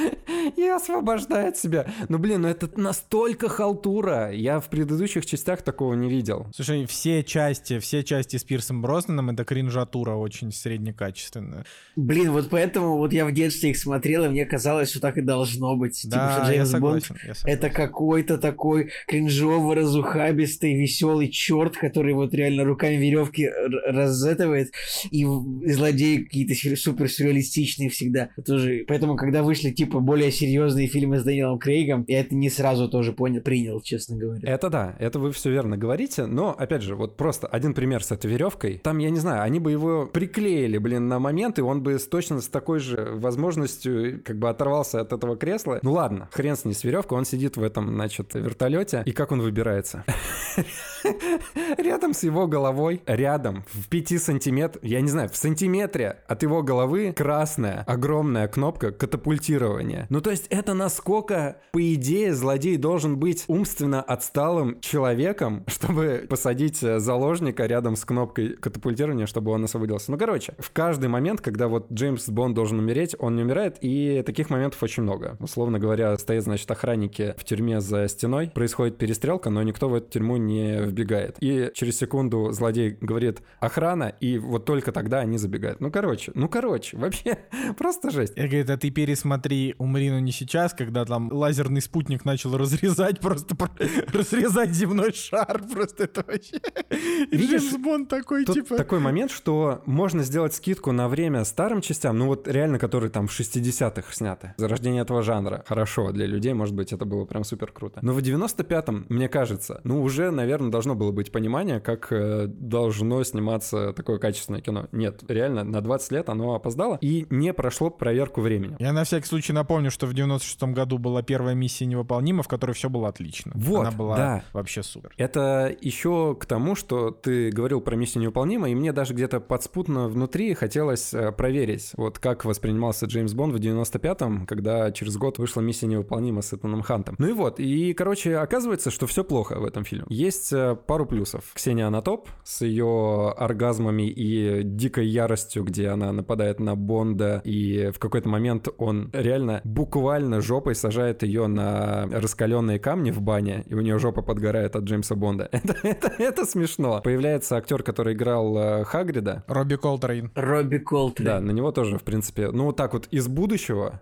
*laughs* и освобождает себя. Ну, блин, ну это настолько халтура. Я в предыдущих частях такого не видел. Слушай, все части, все части с Пирсом Броснаном это кринжатура очень среднекачественная. Блин, вот поэтому вот я в детстве их смотрел, и мне казалось, что так и должно быть. Типа, Да, что я Джеймс Бонд согласен, я согласен. это какой-то такой кринжовый, разухабистый, веселый черт, который вот реально руками веревки разэтывает, и злодеи какие-то супер сюрреалистичные всегда. Тоже, поэтому, когда вышли типа более серьезные фильмы с Дэниелом Крейгом, я это не сразу тоже понял, принял, честно говоря. Это да, это вы все верно говорите, но, опять же, вот просто один пример с этой веревкой. Там, я не знаю, они бы его приклеили, блин, на момент, и он бы с точно с такой же возможностью как бы оторвался от этого кресла. Ну ладно, хрен с ней с веревкой, он сидит в этом, значит, вертолете, и как он выбирается? *laughs* Рядом с его головой, рядом, в 5 сантиметрах, я не знаю, в сантиметре от его головы красная огромная кнопка катапультирования. Ну то есть это насколько, по идее, злодей должен быть умственно отсталым человеком, *laughs* чтобы посадить э, заложника рядом с кнопкой катапультирования, чтобы он освободился. Ну короче, в каждый момент, когда вот Джеймс Бонд должен умереть, он не умирает, и таких моментов очень много. Условно говоря, стоят, значит, охранники в тюрьме за стеной, происходит перестрелка, но никто в эту тюрьму не вбегает. И через секунду злодей говорит «охрана», и вот только тогда они забегают. Ну короче, ну короче, *laughs* вообще просто жесть. Я говорю, а ты пересмотри «Умри, но не сейчас», когда там лазерный спутник начал разрезать, просто про- *laughs* разрезать земной шар, просто это вообще... И *laughs* Видишь, Бонд такой, типа... такой момент, что можно сделать скидку на время старым частям, ну вот реально, которые там в 60-х сняты. Зарождение этого жанра. Хорошо, для людей, может быть, это было прям супер круто. Но в 95-м, мне кажется, ну уже, наверное, должно было быть понимание, как э, должно сниматься такое качественное кино. Нет, реально, на 20 лет оно опоздало и не прошло проверку времени. Я на всякий случай напомню, что в 96-м году была первая миссия невыполнима, в которой все было отлично. Вот, Она была да. вообще супер. Это еще к тому, что ты говорил про миссию невыполнима, и мне даже где-то подспутно внутри хотелось э, проверить, вот как воспринимался Джеймс Бонд в 95-м, когда через год вышла миссия невыполнима с Этаном Хантом. Ну и вот, и, короче, оказывается, что все плохо в этом фильме. Есть э, пару плюсов. Ксения Анатоп с ее оргазмами и дикой яростью, где она нападает на Бонда, и в какой-то момент он реально буквально жопой сажает ее на раскаленные камни в бане, и у нее жопа подгорает от Джеймса Бонда. *laughs* Это, это, это смешно. Появляется актер, который играл э, Хагрида. Робби Колтрейн. Робби Колтрейн. Да, на него тоже, в принципе, ну вот так вот из будущего,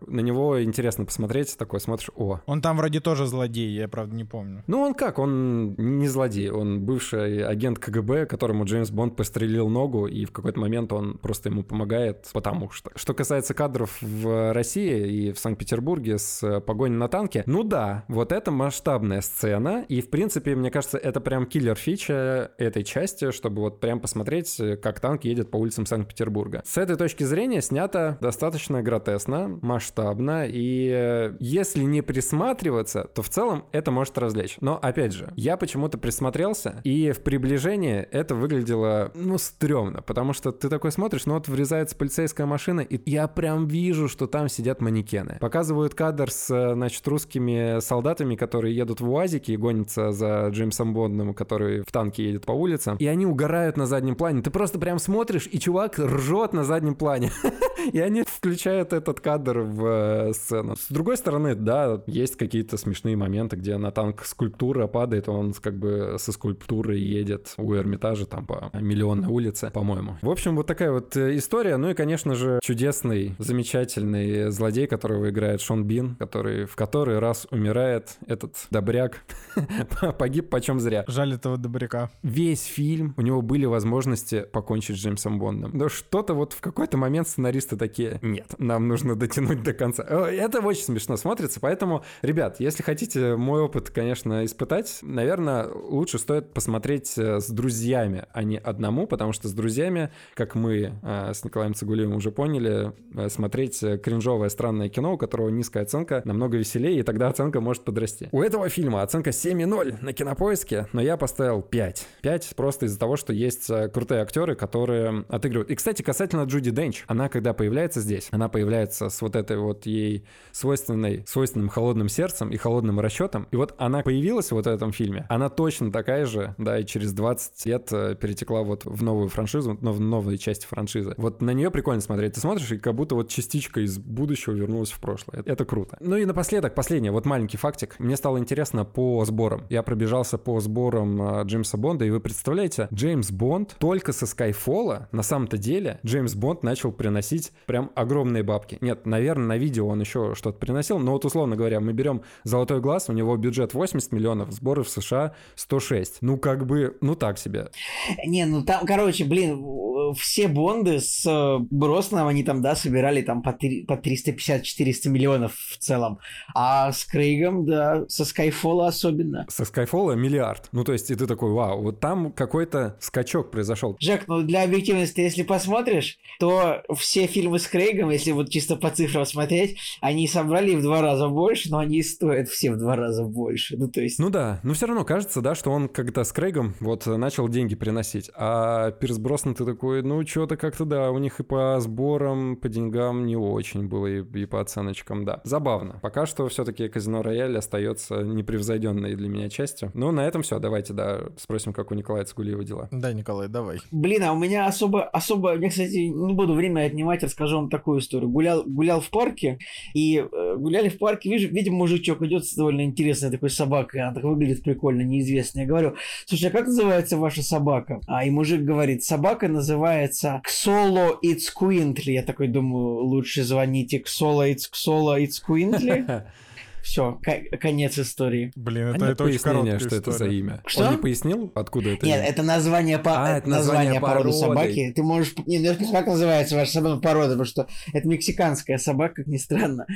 на него интересно посмотреть, такой смотришь, о, Он там вроде тоже злодей, я правда не помню. ну он как, он не злодей, он бывший агент КГБ, которому Джеймс Бонд пострелил ногу, и в какой-то момент он просто ему помогает, потому что. Что касается кадров в России и в Санкт-Петербурге с э, погоней на танке, ну да, вот это масштабная сцена, и в принципе, мне кажется, это прям киллер фича этой части, чтобы вот прям посмотреть, э, как танк едет по улицам Санкт-Петербурга. С этой точки зрения снято достаточно гротескно, масштабно, и э, если не присматриваться, то в целом это может развлечь. Но опять же, я почему-то присмотрелся, и в приближении это выглядело, ну, стрёмно, потому что ты такой смотришь, ну вот врезается полицейская машина, и я прям вижу, что там сидят манекены. Показывают кадр с, э, значит, русскими солдатами, которые едут в УАЗике и гонятся за Джеймсом Бондом, который в танке едет по улицам, и они угорают на заднем плане. Ты просто прям смотришь, и чувак ржет на заднем плане. *laughs* И они включают этот кадр в э, сцену. С другой стороны, да, есть какие-то смешные моменты, где на танк скульптура падает, он как бы со скульптурой едет у Эрмитажа там по миллионной улице, по-моему. В общем, вот такая вот э, история. Ну и, конечно же, чудесный, замечательный злодей, которого играет Шон Бин, который в который раз умирает этот добряк. *laughs* Погиб почем зря. Жаль этого добряка. Весь фильм у него были возможности покончить с Джеймсом Бондом. Но что-то вот в какой-то момент сценаристы такие, нет, нам нужно дотянуть до конца. О, Это очень смешно смотрится, поэтому, ребят, если хотите мой опыт, конечно, испытать, наверное, лучше стоит посмотреть э, с друзьями, а не одному, потому что с друзьями, как мы э, с Николаем Цигулиевым уже поняли, э, смотреть э, кринжовое странное кино, у которого низкая оценка, намного веселее, и тогда оценка может подрасти. У этого фильма оценка 7,0 на кинопоиске, но я поставил 5. 5 просто из-за того, что есть э, крутые актеры, которые отыгрывают. И, кстати, касательно Джуди Денч, она когда появляется здесь, она появляется с вот этой вот ей свойственной, свойственным холодным сердцем и холодным расчетом. И вот она появилась вот в этом фильме, она точно такая же, да, и через 20 лет э, перетекла вот в новую франшизу, но в новые части франшизы. Вот на нее прикольно смотреть. Ты смотришь, и как будто вот частичка из будущего вернулась в прошлое. Это, это круто. Ну и напоследок, последнее, вот маленький фактик. Мне стало интересно по сборам. Я пробежался по сборам э, Джеймса Бонда, и вы представляете, Джеймс Бонд только со Скайфола, на самом-то деле, Джеймс Бонд начал приносить прям огромные бабки. Нет, наверное, на видео он еще что-то приносил, но вот условно говоря, мы берем «Золотой глаз», у него бюджет 80 миллионов, сборы в США 106. Ну, как бы, ну так себе. Не, ну там, короче, блин, все Бонды с э, Броснаном, они там, да, собирали там по, по 350-400 миллионов в целом. А с Крейгом, да, со Скайфола особенно. Со Скайфола миллиард. Ну, то есть, и ты такой, вау, вот там какой-то скачок произошел. Жек, ну для объективности, если посмотришь, то все фильмы с Крейгом, если вот чисто по цифрам смотреть, они собрали в два раза больше, но они стоят все в два раза больше. Ну, то есть... Ну да, но все равно кажется, да, что он когда с Крейгом вот начал деньги приносить, а Пирс Броснан ты такой, ну, что-то как-то, да, у них и по сборам, по деньгам не очень было, и, и по оценочкам, да. Забавно. Пока что все-таки Казино Рояль остается непревзойденной для меня частью. Ну, на этом все. Давайте, да, спросим, как у Николая Цигулиева дела. Да, Николай, давай. Блин, а у меня особо, особо, я, кстати, не буду время отнимать, расскажу вам такую историю. Гулял, гулял в парке, и э, гуляли в парке, вижу, видим, мужичок идет с довольно интересной такой собакой, она так выглядит прикольно, неизвестная. Я говорю, слушай, а как называется ваша собака? А и мужик говорит, собака называется Ксоло Ицкуинтли. Я такой думаю, лучше звоните Ксоло Ицксоло Ицкуинтли. Все, конец истории. Блин, это, а это очень короткая что история. это за имя. Что? Он не пояснил, откуда это Нет, имя? это название, по... А, это название, породы, породы собаки. Ты можешь... Нет, ну, как называется ваша собака порода, потому что это мексиканская собака, как ни странно.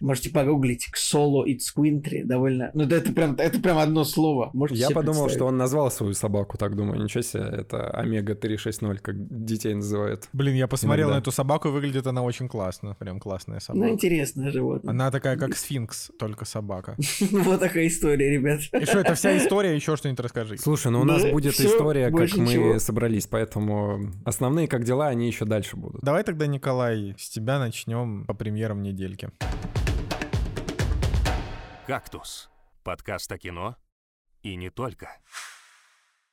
Можете погуглить. Ксоло и Цквинтри. Довольно... Ну, это прям, это прям одно слово. Можете Я подумал, что он назвал свою собаку, так думаю. Ничего себе, это Омега 360, как детей называют. Блин, я посмотрел Иногда. на эту собаку, выглядит она очень классно. Прям классная собака. Ну, интересное животное. Она такая, как сфинкс, только собака. *laughs* Вот такая история, ребят. И что, это вся история, еще что-нибудь расскажи. Слушай, ну у нас будет история, как мы собрались, поэтому основные как дела, они еще дальше будут. Давай тогда, Николай, с тебя начнем по премьерам недельки. «Кактус» — подкаст о кино и не только.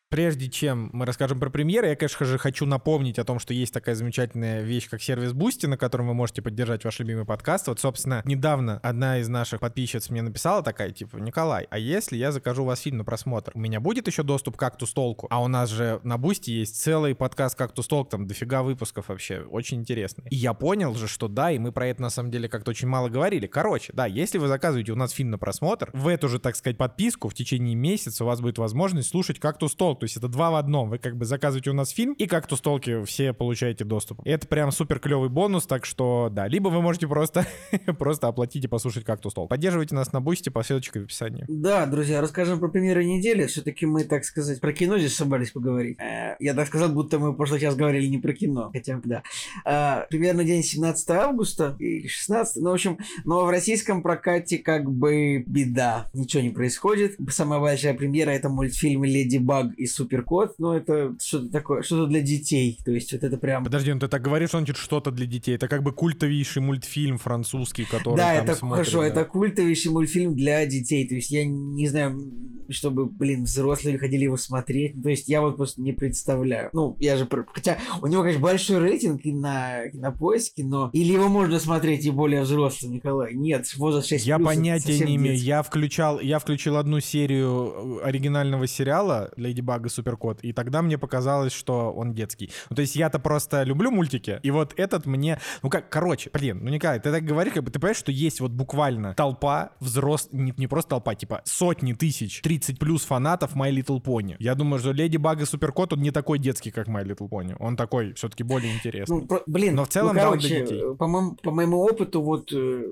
Прежде чем мы расскажем про премьеры, я, конечно же, хочу напомнить о том, что есть такая замечательная вещь, как сервис Boosty, на котором вы можете поддержать ваш любимый подкаст. Вот, собственно, недавно одна из наших подписчиц мне написала такая, типа, Николай, а если я закажу у вас фильм на просмотр, у меня будет еще доступ к Кактус Толку? А у нас же на Boosty есть целый подкаст Кактус Толк, там дофига выпусков вообще, очень интересно. И я понял же, что да, и мы про это на самом деле как-то очень мало говорили. Короче, да, если вы заказываете у нас фильм на просмотр, в эту же, так сказать, подписку в течение месяца у вас будет возможность слушать Кактус Толк. То есть это два в одном. Вы как бы заказываете у нас фильм, и Кактус Толки все получаете доступ. Это прям супер клевый бонус, так что да, либо вы можете просто, *laughs* просто оплатить и послушать Кактус Толк. Поддерживайте нас на бусте по ссылочке в описании. Да, друзья, расскажем про премьеры недели. Все-таки мы, так сказать, про кино здесь собрались поговорить. Э, Я так сказал, будто мы в прошлый час говорили не про кино. Хотя, да. Э, Примерно день 17 августа или 16. Ну, в общем, но в российском прокате как бы беда. Ничего не происходит. Самая большая премьера это мультфильм Леди Баг и Суперкот. Ну, это что-то такое, что-то для детей. То есть, вот это прям... Подожди, ну ты так говоришь, он что-то для детей. Это как бы культовейший мультфильм французский, который Да, это смотрят, хорошо, да. это культовейший мультфильм для детей. То есть я не знаю, чтобы, блин, взрослые ходили его смотреть. То есть я вот просто не представляю. Ну, я же... Хотя у него, конечно, большой рейтинг и на кинопоиске, но... Или его можно смотреть и более взрослым, Николай. Нет, возраст 6 Я понятия не имею. детский. Я включал, я включил одну серию э, оригинального сериала Леди Баг и Суперкот, и тогда мне показалось, что он детский. Ну, то есть я-то просто люблю мультики, и вот этот мне... Ну как, короче, блин, ну Николай, ты так говоришь, как бы ты понимаешь, что есть вот буквально толпа взрослых, не, не просто толпа, типа сотни тысяч, 30 плюс фанатов My Little Pony. Я думаю, что Леди Баг и Суперкот, он не такой детский, как My Little Pony. Он такой все-таки более интересный. Ну, про- блин, Но в целом, ну, да, короче, э, по моему, по моему опыту, вот э,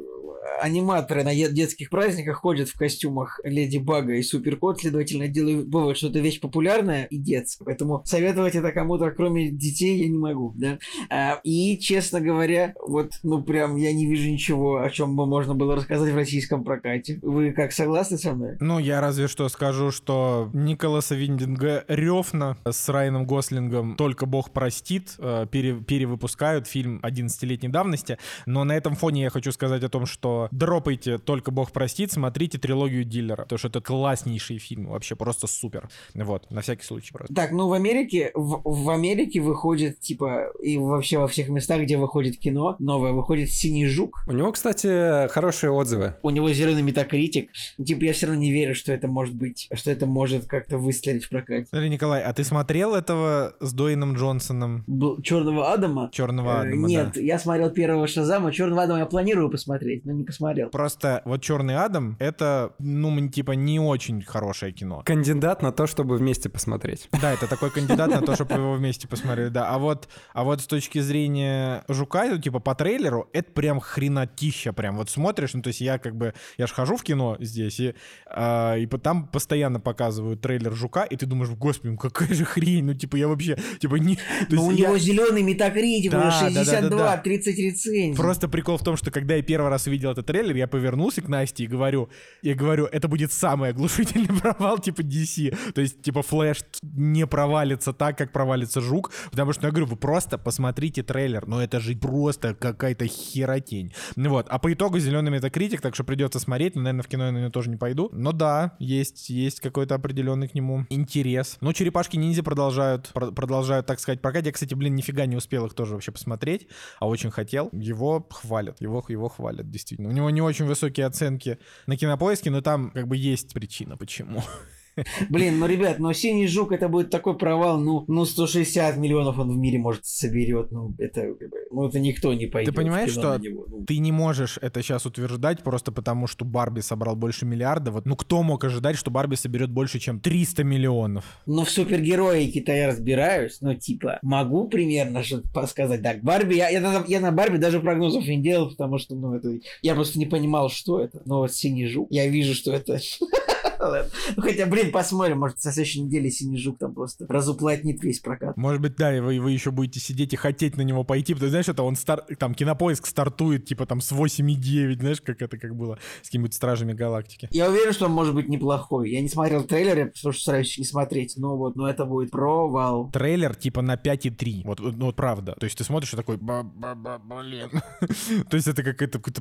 аниматоры на детских праздниках ходят в костюмах Леди Бага и Суперкот, следовательно, делают, бывает, что эта вещь популярна, шикарное и детское. Поэтому советовать это кому-то, кроме детей, я не могу, да. А, и, честно говоря, вот, ну, прям я не вижу ничего, о чем бы можно было рассказать в российском прокате. Вы как, согласны со мной? Ну, я разве что скажу, что Николаса Виндинга Рёфна с Райаном Гослингом «Только Бог простит» э, пере- перевыпускают фильм 11-летней давности, но на этом фоне я хочу сказать о том, что дропайте «Только Бог простит», смотрите трилогию Диллера, потому что это класснейший фильм, вообще просто супер. Вот, на всякий случай просто. Так, ну в Америке, в, в Америке выходит, типа, и вообще во всех местах, где выходит кино, новое, выходит «Синий жук». У него, кстати, хорошие отзывы. У него зеленый метакритик. Типа, я все равно не верю, что это может быть, что это может как-то выстрелить в прокате. Смотри, Николай, а ты смотрел этого с Дуэйном Джонсоном? Бл- Черного Адама? Черного Э, Адама, Нет, да. я смотрел первого Шазама. Черного Адама я планирую посмотреть, но не посмотрел. Просто вот Черный Адам это, ну, типа, не очень хорошее кино. Кандидат на то, чтобы вместе посмотреть. Да, это такой кандидат на то, чтобы его вместе посмотрели, да. А вот, а вот с точки зрения Жука, ну, типа, по трейлеру, это прям хренотища прям. Вот смотришь, ну, то есть я как бы, я же хожу в кино здесь, и, а, и там постоянно показывают трейлер Жука, и ты думаешь, господи, ну какая же хрень, ну, типа, я вообще, типа, не... есть у я- него зеленый метакритик, Да, уже да, да, да, 62, да. 30 рецензий. Просто прикол в том, что когда я первый раз увидел этот трейлер, я повернулся к Насте и говорю, я говорю, это будет самый оглушительный *laughs* провал типа DC. То есть типа Флэш не провалится так, как провалится Жук, потому что я говорю, вы просто посмотрите трейлер, но это же просто какая-то херотень. Ну вот, а по итогу зеленый метакритик, так что придется смотреть, но, наверное, в кино я на него тоже не пойду. Но да, есть, есть какой-то определенный к нему интерес. Но черепашки ниндзя продолжают, про- продолжают, так сказать, прокат. Я, кстати, блин, нифига не успел их тоже вообще посмотреть, а очень хотел. Его хвалят, его, его хвалят, действительно. У него не очень высокие оценки на кинопоиске, но там как бы есть причина, почему. Блин, ну, ребят, но «Синий жук» это будет такой провал, ну, ну 160 миллионов он в мире, может, соберет. Ну, это, ну, это никто не пойдет. в понимаешь, что. Ну, Ты не можешь это сейчас утверждать просто потому, что Барби собрал больше миллиарда. Вот, ну кто мог ожидать, что Барби соберет больше, чем 300 миллионов? Но в супергероике-то я разбираюсь, ну, типа, могу примерно что-то сказать. Так, Барби, я, я, на, я на Барби даже прогнозов не делал, потому что, ну, это, я просто не понимал, что это. Но вот «Синий жук», я вижу, что это... *laughs* Ну, хотя, блин, посмотрим, может, со следующей недели «Синий жук» там просто разуплотнит весь прокат. Может быть, да, и вы, вы еще будете сидеть и хотеть на него пойти, потому что, знаешь, это он стар... там кинопоиск стартует, типа там с 8,9, знаешь, как это как было с какими-нибудь Стражами Галактики. Я уверен, что он может быть неплохой. Я не смотрел трейлеры, потому что стараюсь не смотреть, но вот, но это будет провал. Трейлер типа на 5,3. Вот, вот, ну, вот правда. То есть ты смотришь и такой, «Ба-ба-ба, блин. *laughs* То есть это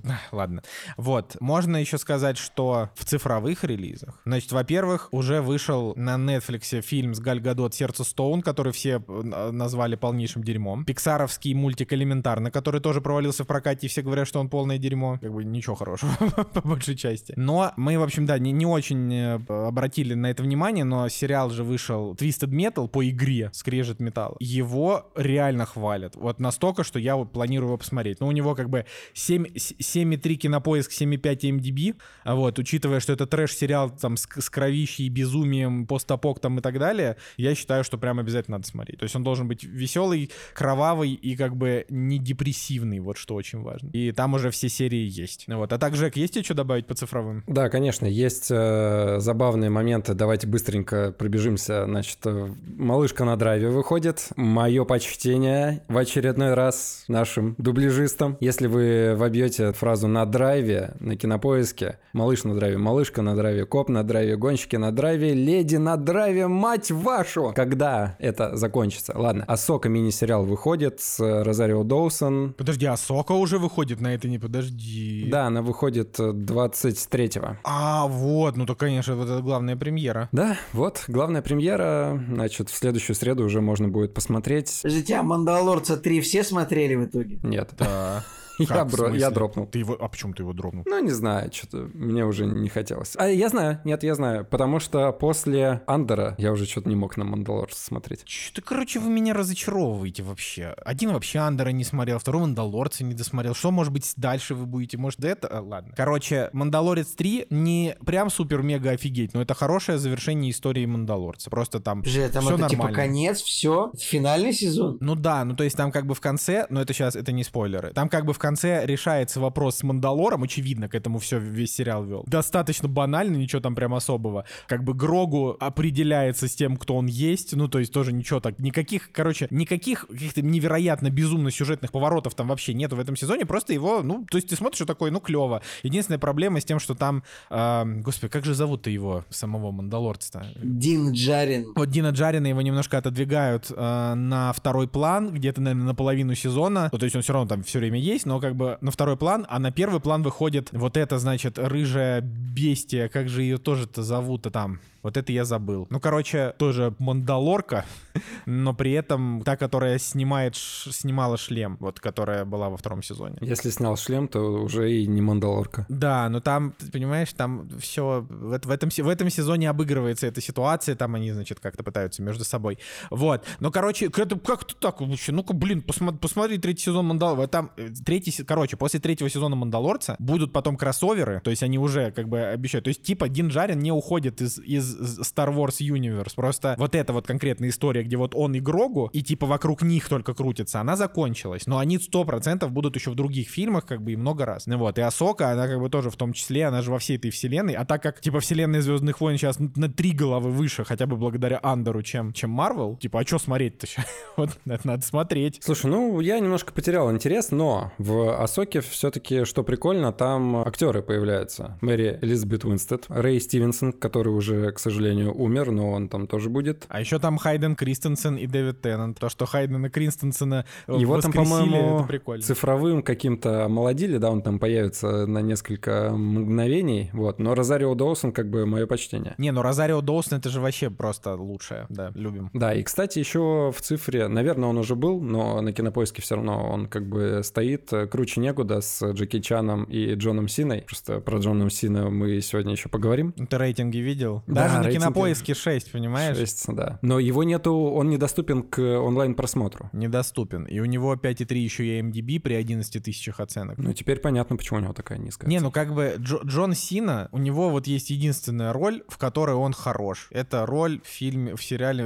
а, Ладно. Вот. Можно еще сказать, что в цифровых релизах, значит, во-первых, уже вышел на Netflix фильм с Галь Гадот «Сердце Стоун», который все э, назвали полнейшим дерьмом. Пиксаровский мультик «Элементарно», который тоже провалился в прокате, и все говорят, что он полное дерьмо. Как бы ничего хорошего, *laughs* по большей части. Но мы, в общем, да, не, не очень э, обратили на это внимание, но сериал же вышел Twisted Metal по игре Скрежет Металл. Его реально хвалят. Вот настолько, что я вот планирую его посмотреть. Но у него как бы 7, с- 7,3 кинопоиск, 7,5 MDB. А вот, учитывая, что это трэш-сериал там с, с кровищей, безумием, постапок там и так далее, я считаю, что прям обязательно надо смотреть. То есть он должен быть веселый, кровавый и как бы не депрессивный, вот что очень важно. И там уже все серии есть. Вот. А так, Жек, есть тебе что добавить по цифровым? Да, конечно, есть э, забавные моменты. Давайте быстренько пробежимся. Значит, э, малышка на драйве выходит. Мое почтение в очередной раз нашим дубляжистам. Если вы вобьете фразу на драйве на кинопоиске, малыш на драйве, малышка на драйве, коп на драйве, гонщики на драйве, леди на драйве, мать вашу! Когда это закончится? Ладно, Асока мини-сериал выходит с э, Розарио Доусон. Подожди, а Сока уже выходит на это не подожди. Да, она выходит э, 23-го. А, вот, ну то, конечно, вот это главная премьера. Да, вот, главная премьера, значит, в следующую среду уже можно будет посмотреть. Подождите, а «Мандалорца 3» все смотрели в итоге? Нет, Да. Я, бро- я дропнул. Ты его... А почему ты его дропнул? Ну, не знаю, что-то мне уже не хотелось. А я знаю, нет, я знаю, потому что после Андера я уже что-то не мог на Мандалорца смотреть. Что, короче, вы меня разочаровываете вообще. Один вообще Андера не смотрел, второй Мандалорца не досмотрел. Что, может быть, дальше вы будете? Может, до это? А, ладно. Короче, Мандалорец 3 не прям супер-мега офигеть, но это хорошее завершение истории Мандалорца. Просто там Же, там всё это типа нормально. конец, все, финальный сезон. Ну да, ну то есть там как бы в конце, но это сейчас, это не спойлеры, там как бы в конце конце решается вопрос с Мандалором, очевидно, к этому все весь сериал вел. Достаточно банально, ничего там прям особого. Как бы Грогу определяется с тем, кто он есть, ну, то есть тоже ничего так, никаких, короче, никаких каких-то невероятно безумно сюжетных поворотов там вообще нету в этом сезоне, просто его, ну, то есть ты смотришь, что такое, ну, клево. Единственная проблема с тем, что там, э, господи, как же зовут-то его, самого Мандалорца-то? Дин Джарин. Вот Дина Джарина его немножко отодвигают э, на второй план, где-то, наверное, на половину сезона. Ну, то есть он все равно там все время есть, но как бы на второй план, а на первый план выходит вот это, значит, рыжая бестия, как же ее тоже-то зовут-то там? Вот это я забыл. Ну, короче, тоже Мандалорка, *laughs* но при этом та, которая снимает, снимала шлем, вот, которая была во втором сезоне. Если снял шлем, то уже и не Мандалорка. Да, но там, понимаешь, там все в, в этом, в этом сезоне обыгрывается эта ситуация, там они, значит, как-то пытаются между собой. Вот. Но, короче, как-то так вообще, ну-ка, блин, посмотри, посмотри третий сезон Мандалорца. Там э, третий, короче, после третьего сезона Мандалорца будут потом кроссоверы, то есть они уже как бы обещают. То есть типа Дин Джарин не уходит из, из Star Wars Universe. Просто вот эта вот конкретная история, где вот он и Грогу, и типа вокруг них только крутится, она закончилась. Но они сто процентов будут еще в других фильмах, как бы и много раз. Ну вот, и Асока, она как бы тоже в том числе, она же во всей этой вселенной. А так как типа вселенная Звездных войн сейчас на три головы выше, хотя бы благодаря Андеру, чем, чем Марвел, типа, а что смотреть-то сейчас? *laughs* Вот это надо смотреть. Слушай, ну я немножко потерял интерес, но в Асоке все-таки, что прикольно, там актеры появляются. Мэри Элизабет Уинстед, Рэй Стивенсон, который уже, к сожалению, умер, но он там тоже будет. А еще там Хайден Кристенсен и Дэвид Теннант. То, что Хайдена Кристенсена э, Его там, по-моему, цифровым каким-то молодили, да, он там появится на несколько мгновений, вот. Но Розарио Доусон, как бы, мое почтение. Не, ну Розарио Доусон это же вообще просто лучшее, да, любим. Да, и, кстати, еще в цифре, наверное, он уже был, но на кинопоиске все равно он как бы стоит э, круче некуда с Джеки Чаном и Джоном Синой. Просто про Джона Сина мы сегодня еще поговорим. Ты рейтинги видел? Да, Даже на кинопоиске 6, понимаешь? Шесть, да. Но его нету, он недоступен к онлайн-просмотру. Недоступен. И у него 5,3 еще и MDB при 11 тысячах оценок. Ну, теперь понятно, почему у него такая низкая. Не, оценка. ну как бы Джо- Джон Сина, у него вот есть единственная роль, в которой он хорош. Это роль в фильме, в сериале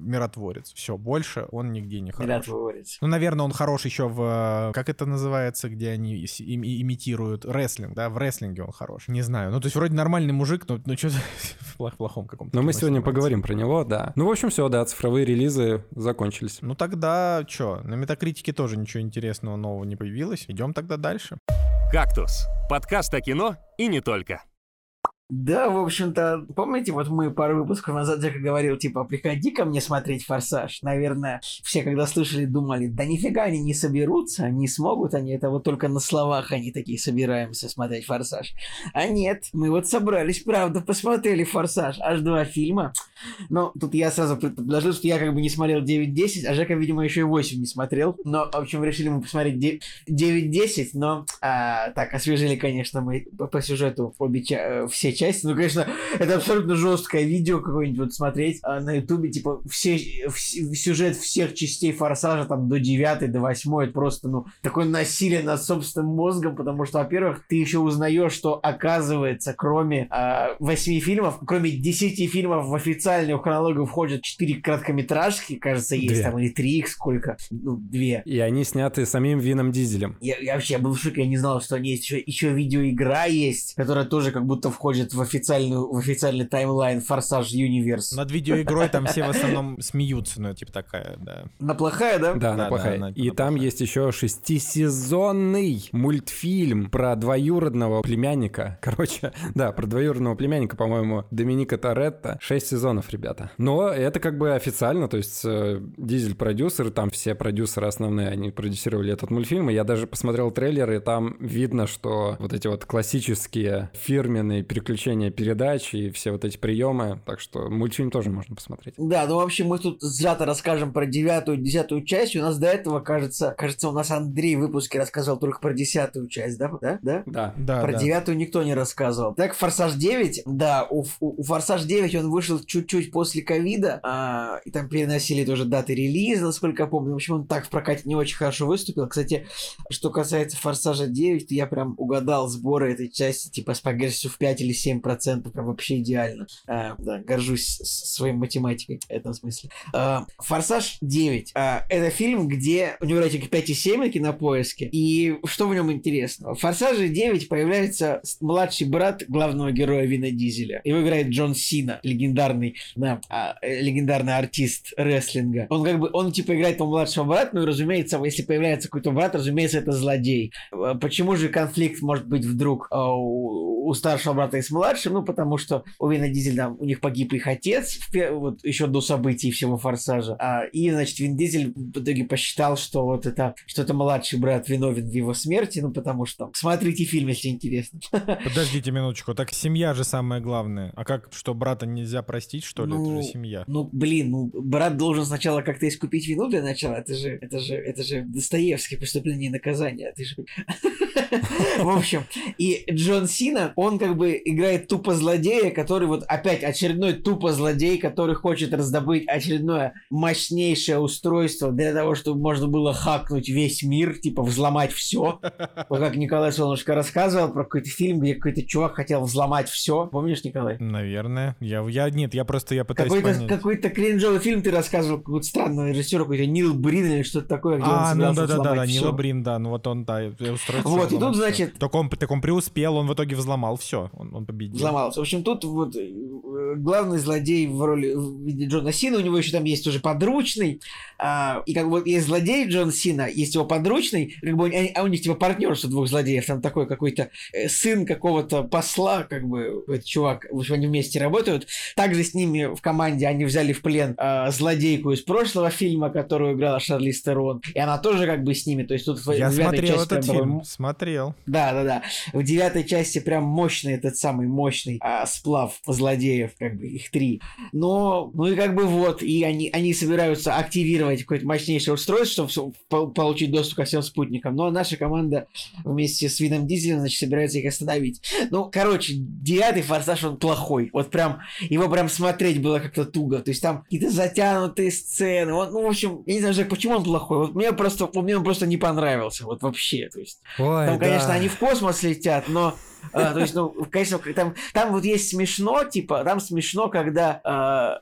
«Миротворец». Все, больше он нигде не хорош. Миротворец. Ну, наверное, он хорош еще в... э, Как это называется, где они им- имитируют рестлинг, да? В рестлинге он хорош. Не знаю. Ну, то есть вроде нормальный мужик, но ну, что-то *laughs* в плох- плохом каком-то. Но мы сегодня снимается. поговорим про него, да. Ну, в общем, все, да, цифровые релизы закончились. Ну, тогда что? На Метакритике тоже ничего интересного нового не появилось. Идем тогда дальше. «Кактус» — подкаст о кино и не только. Да, в общем-то, помните, вот мы пару выпусков назад Джека говорил, типа, приходи ко мне смотреть «Форсаж». Наверное, все, когда слышали, думали, да нифига они не соберутся, не смогут они, это вот только на словах они такие собираемся смотреть «Форсаж». А нет, мы вот собрались, правда, посмотрели «Форсаж». Аж два фильма. Но тут я сразу пред- предложил, что я как бы не смотрел 9-10, а Жека, видимо, еще и 8 не смотрел. Но, в общем, решили мы посмотреть де- 9-10, но а, так, освежили, конечно, мы по, сюжету обе э, все части. Ну, конечно, это абсолютно жесткое видео какое-нибудь вот смотреть а, на ютубе, типа, все, вс- сюжет всех частей Форсажа, там, до 9 до 8 это просто, ну, такое насилие над собственным мозгом, потому что, во-первых, ты еще узнаешь, что, оказывается, кроме а, 8 фильмов, кроме 10 фильмов в официальную хронологию входят 4 короткометражки, кажется, есть Две. там, или 3 их сколько, ну, 2. И они сняты самим Вином Дизелем. Я, я вообще был в шоке, я не знал, что они есть. Еще, еще видеоигра есть, которая тоже как будто входит в, официальную, в офиальный таймлайн Форсаж Юниверс. Над видеоигрой там все в *laughs* основном смеются, ну, типа такая, да. Она плохая, да? Да, да, плохая. И там есть еще шестисезонный мультфильм про двоюродного племянника. *laughs* Короче, да, про двоюродного племянника, по-моему, Доминика Торетто. Шесть сезонов, ребята. Но это как бы официально, то есть э, Дизель продюсер, там все продюсеры основные, они продюсировали этот мультфильм, и я даже посмотрел трейлер, и там видно, что вот эти вот классические фирменные переключения передач и все вот эти приемы, так что мультфильм тоже можно посмотреть. Да, ну в общем мы тут сжато расскажем про девятую, десятую часть. У нас до этого, кажется, кажется, у нас Андрей в выпуске рассказал только про десятую часть, да? Да? Да? Да. Да, Про да. девятую никто не рассказывал. Так, Форсаж 9, да, у, у- у Форсаж 9 он вышел чуть-чуть после ковида, а, и там переносили тоже даты релиза, насколько я помню. В общем, он так в прокате не очень хорошо выступил. Кстати, что касается Форсажа 9, то я прям угадал сборы этой части, типа с по в 5 или 7%, прям вообще идеально. А, да, горжусь своей математикой в этом смысле. А, Форсаж 9. А, это фильм, где у него рейтинг 5,7 на кинопоиске. И что в нем интересного? В Форсаже 9 появляется младший брат главного героя Вина Дизеля. Его играет Джон Сина, легендарный, да, а, э, легендарный артист рестлинга. Он как бы, он типа играет его младшего брата, ну и разумеется, если появляется какой-то брат, разумеется, это злодей. А, почему же конфликт может быть вдруг а, у, у старшего брата и с младшим? Ну, потому что у Вина Дизеля, у них погиб их отец, вот еще до событий всего Форсажа. А, и, значит, Вин Дизель в итоге посчитал, что вот это, что это младший брат виновен в его смерти, ну, потому что смотрите фильм, если интересно. *laughs* Подождите минуточку, так семья же самое главное. А как, что брата нельзя простить, что ли? Ну, это же ну, семья. Ну, блин, ну, брат должен сначала как-то искупить вину для начала. Это же, это же, это же Достоевское преступление и наказание. Ты же... *laughs* В общем, и Джон Сина, он как бы играет тупо злодея, который вот опять очередной тупо злодей, который хочет раздобыть очередное мощнейшее устройство для того, чтобы можно было хакнуть весь мир, типа взломать все. *laughs* Вот как Николай Солнышко рассказывал про какой-то фильм, где какой-то чувак хотел взломать все. Помнишь, Николай? Наверное. Я, я нет, я просто я пытаюсь какой-то, понять. Какой-то кринжовый фильм ты рассказывал, какой-то странный режиссер, какой-то Нил Брин или что-то такое, где а, он ну да, да, да, да, Нил Брин, да, ну вот он, да, устроил. Вот, и тут, значит... Так он, так он преуспел, он в итоге взломал все, он, он победил. Взломался. В общем, тут вот э, главный злодей в роли в виде Джона Сина, у него еще там есть уже подручный, а, и как бы есть злодей Джон Сина, есть его подручный, как бы, а у них типа партнерство двух злодеев, там такой какой-то э, сын какого-то посла, как бы, этот чувак, в общем, они вместе работают. Также с ними в команде они взяли в плен а, злодейку из прошлого фильма, которую играла Шарли Стерон, и она тоже как бы с ними, то есть тут Я смотрел части этот фильм, был... смотрел. Да, да, да. В девятой части прям мощный этот самый мощный а, сплав злодеев, как бы их три. Но, ну и как бы вот, и они, они собираются активировать какое-то мощнейшее устройство, чтобы получить доступ ко всем спутникам. Но наша команда вместе с Вином Дизелем, значит, собирается их остановить. Ну, короче, девятый форсаж, он плохой. Вот прям, его прям смотреть было как-то туго. То есть там какие-то затянутые сцены. Вот, ну, в общем, я не знаю, Жек, почему он плохой. Вот мне просто, мне он просто не понравился. Вот вообще. То есть, Ой, там, да. конечно, они в космос летят, но то есть, ну, конечно, там, там вот есть смешно, типа, там смешно, когда а,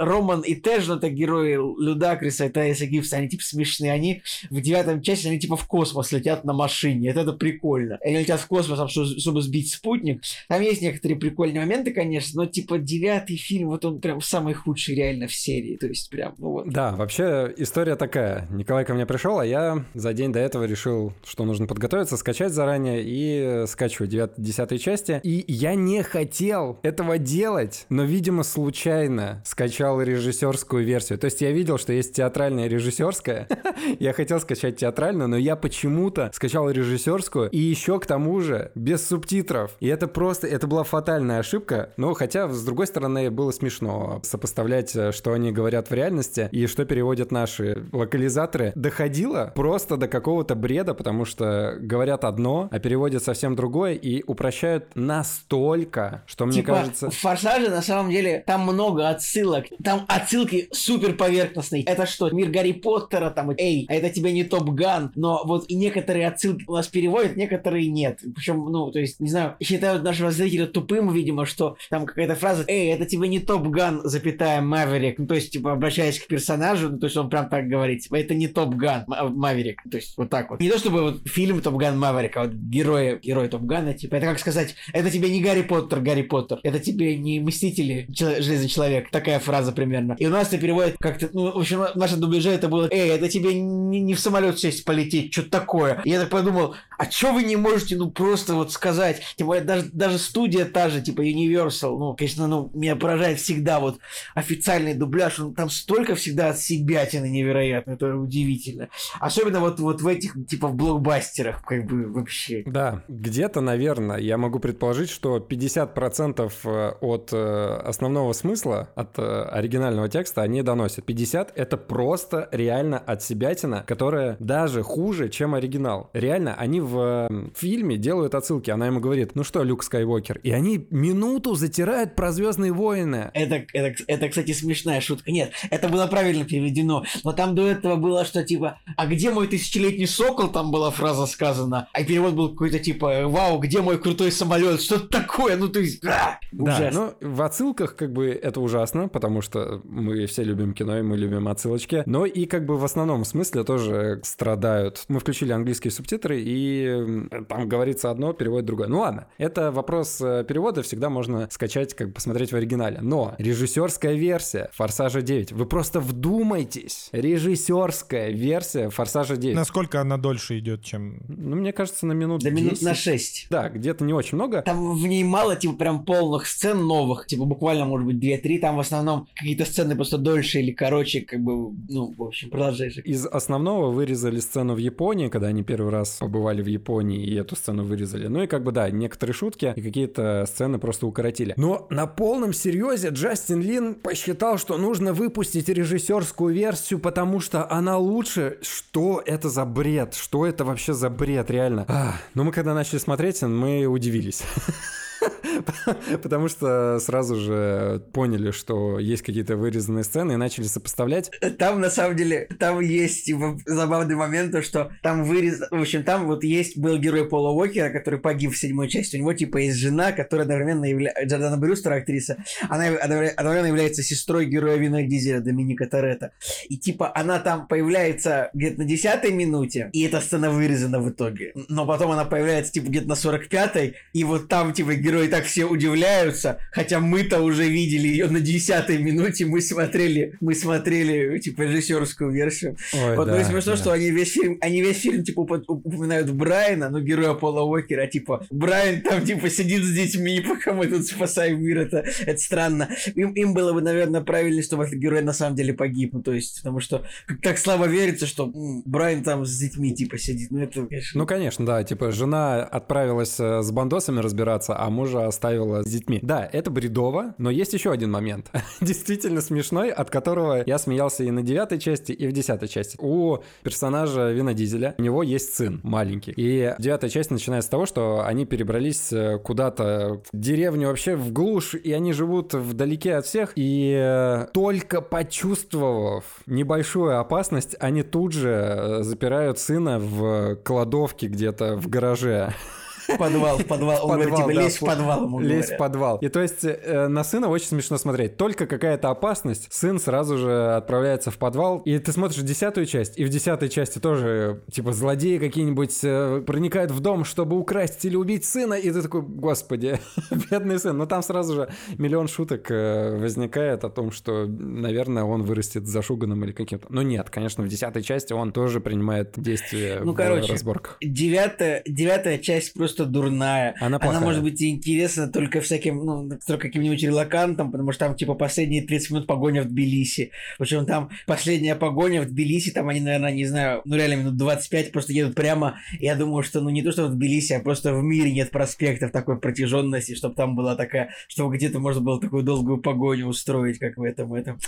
Роман и Тежн, это герои Людакриса Таиса Гибса, они типа смешные. Они в девятом части, они типа в космос летят на машине. Это, это прикольно. Они летят в космос, чтобы, сбить спутник. Там есть некоторые прикольные моменты, конечно, но типа девятый фильм, вот он прям самый худший реально в серии. То есть прям, ну вот. Да, вообще история такая. Николай ко мне пришел, а я за день до этого решил, что нужно подготовиться, скачать заранее и скачиваю 9-10 части. И я не хотел этого делать, но, видимо, случайно скачал режиссерскую версию. То есть я видел, что есть театральная режиссерская. *laughs* я хотел скачать театральную, но я почему-то скачал режиссерскую и еще к тому же без субтитров. И это просто, это была фатальная ошибка. Но хотя, с другой стороны, было смешно сопоставлять, э, что они говорят в реальности и что переводят наши локализаторы. Доходило просто до какого-то бреда, потому что говорят одно, а переводят совсем другое и упрощают настолько, что мне типа, кажется... В «Форсаже» на самом деле там много отсылок там отсылки супер поверхностные. Это что, мир Гарри Поттера, там, эй, а это тебе не Top Gun. Но вот и некоторые отсылки у нас переводят, некоторые нет. Причем, ну, то есть, не знаю, считают нашего зрителя тупым, видимо, что там какая-то фраза, эй, это тебе не Top Gun, запятая Maverick. Ну, то есть, типа, обращаясь к персонажу, ну, то есть он прям так говорит, типа, это не Top Gun, Maverick. То есть, вот так вот. Не то, чтобы вот фильм Top Gun Maverick, а вот герои, герои Top Gun а, типа, это как сказать, это тебе не Гарри Поттер, Гарри Поттер, это тебе не Мстители, Железный Человек. Такая фраза примерно. И у нас это переводит как-то, ну, в общем, наше дубляже это было, эй, это тебе не, не в самолет сесть полететь, что-то такое. И я так подумал, а что вы не можете, ну, просто вот сказать, более даже, даже студия та же, типа Universal, ну, конечно, ну, меня поражает всегда вот официальный дубляж, он там столько всегда от себятины невероятно, это удивительно. Особенно вот, вот в этих, типа, в блокбастерах, как бы, вообще. Да, где-то, наверное, я могу предположить, что 50% э, от э, основного смысла, от э, оригинального текста они доносят. 50 — это просто реально от себятина, которая даже хуже, чем оригинал. Реально, они в фильме делают отсылки. Она ему говорит, ну что, Люк Скайуокер? И они минуту затирают про Звездные войны. Это, это, это, кстати, смешная шутка. Нет, это было правильно переведено. Но там до этого было, что типа, а где мой тысячелетний сокол? Там была фраза сказана. А перевод был какой-то типа, вау, где мой крутой самолет, что такое, ну то есть, а, Да, ну в отсылках как бы это ужасно, потому что мы все любим кино и мы любим отсылочки. Но и как бы в основном смысле тоже страдают. Мы включили английские субтитры, и там говорится одно, переводит другое. Ну ладно, это вопрос э, перевода, всегда можно скачать, как бы посмотреть в оригинале. Но режиссерская версия Форсажа 9, вы просто вдумайтесь, режиссерская версия Форсажа 9. Насколько она дольше идет, чем... Ну, мне кажется, на минут До минут на 10. 6. Да, где-то не очень много. Там в ней мало, типа, прям полных сцен новых, типа, буквально, может быть, 2-3, там в основном какие-то сцены просто дольше или короче, как бы, ну, в общем, продолжай же. Из основного вырезали сцену в Японии, когда они первый раз побывали в Японии и эту сцену вырезали. Ну и как бы да, некоторые шутки и какие-то сцены просто укоротили. Но на полном серьезе Джастин Лин посчитал, что нужно выпустить режиссерскую версию, потому что она лучше. Что это за бред? Что это вообще за бред, реально? А, ну мы когда начали смотреть, мы удивились. *laughs* *laughs* Потому что сразу же поняли, что есть какие-то вырезанные сцены и начали сопоставлять. Там, на самом деле, там есть, типа, забавный момент, то, что там вырез... В общем, там вот есть, был герой Пола Уокера, который погиб в седьмой части. У него, типа, есть жена, которая одновременно является... Джордана Брюстер, актриса. Она одновре- одновременно является сестрой героя Вина Дизеля, Доминика Торетто. И, типа, она там появляется где-то на десятой минуте, и эта сцена вырезана в итоге. Но потом она появляется, типа, где-то на 45-й, и вот там, типа, герои так все удивляются, хотя мы-то уже видели ее на десятой минуте, мы смотрели, мы смотрели, типа, режиссерскую версию. Ой, вот, ну да, и смешно, да. что они весь фильм, они весь фильм, типа, упо- упоминают Брайана, ну, героя Пола Уокера, типа, Брайан там, типа, сидит с детьми, *laughs* пока мы тут спасаем мир, это, это странно. Им, им было бы, наверное, правильнее, чтобы этот герой на самом деле погиб, ну, то есть, потому что как- так слабо верится, что м, Брайан там с детьми, типа, сидит, ну, это, конечно... Ну, конечно, да. Типа, жена отправилась э, с бандосами разбираться, а мужа оставила с детьми. Да, это бредово, но есть еще один момент. *laughs* Действительно смешной, от которого я смеялся и на девятой части, и в десятой части. У персонажа Вина Дизеля, у него есть сын маленький. И девятая часть начинается с того, что они перебрались э, куда-то в деревню вообще в глушь, и они живут вдалеке от всех. И э, только почувствовав небольшую опасность, они тут же э, запирают сына в кладовке где-то в гараже. *laughs* В подвал, в подвал, он говорит, типа, лезь в подвал, ему Лезть в подвал. И то есть э, на сына очень смешно смотреть. Только какая-то опасность, сын сразу же отправляется в подвал. И ты смотришь десятую часть, и в десятой части тоже, типа, злодеи какие-нибудь э, проникают в дом, чтобы украсть или убить сына, и ты такой, господи, *laughs* бедный сын. Но там сразу же миллион шуток э, возникает о том, что, наверное, он вырастет зашуганным или каким-то. Но нет, конечно, в десятой части он тоже принимает действия Ну, в короче, разборках. Девятая, девятая часть просто дурная. Она Она может быть интересна только всяким, ну, только каким-нибудь релакантам, потому что там, типа, последние 30 минут погоня в Тбилиси. Причем там последняя погоня в Тбилиси, там они, наверное, не знаю, ну, реально минут 25 просто едут прямо. Я думаю, что, ну, не то, что в Тбилиси, а просто в мире нет проспектов такой протяженности, чтобы там была такая, чтобы где-то можно было такую долгую погоню устроить, как в этом, этом,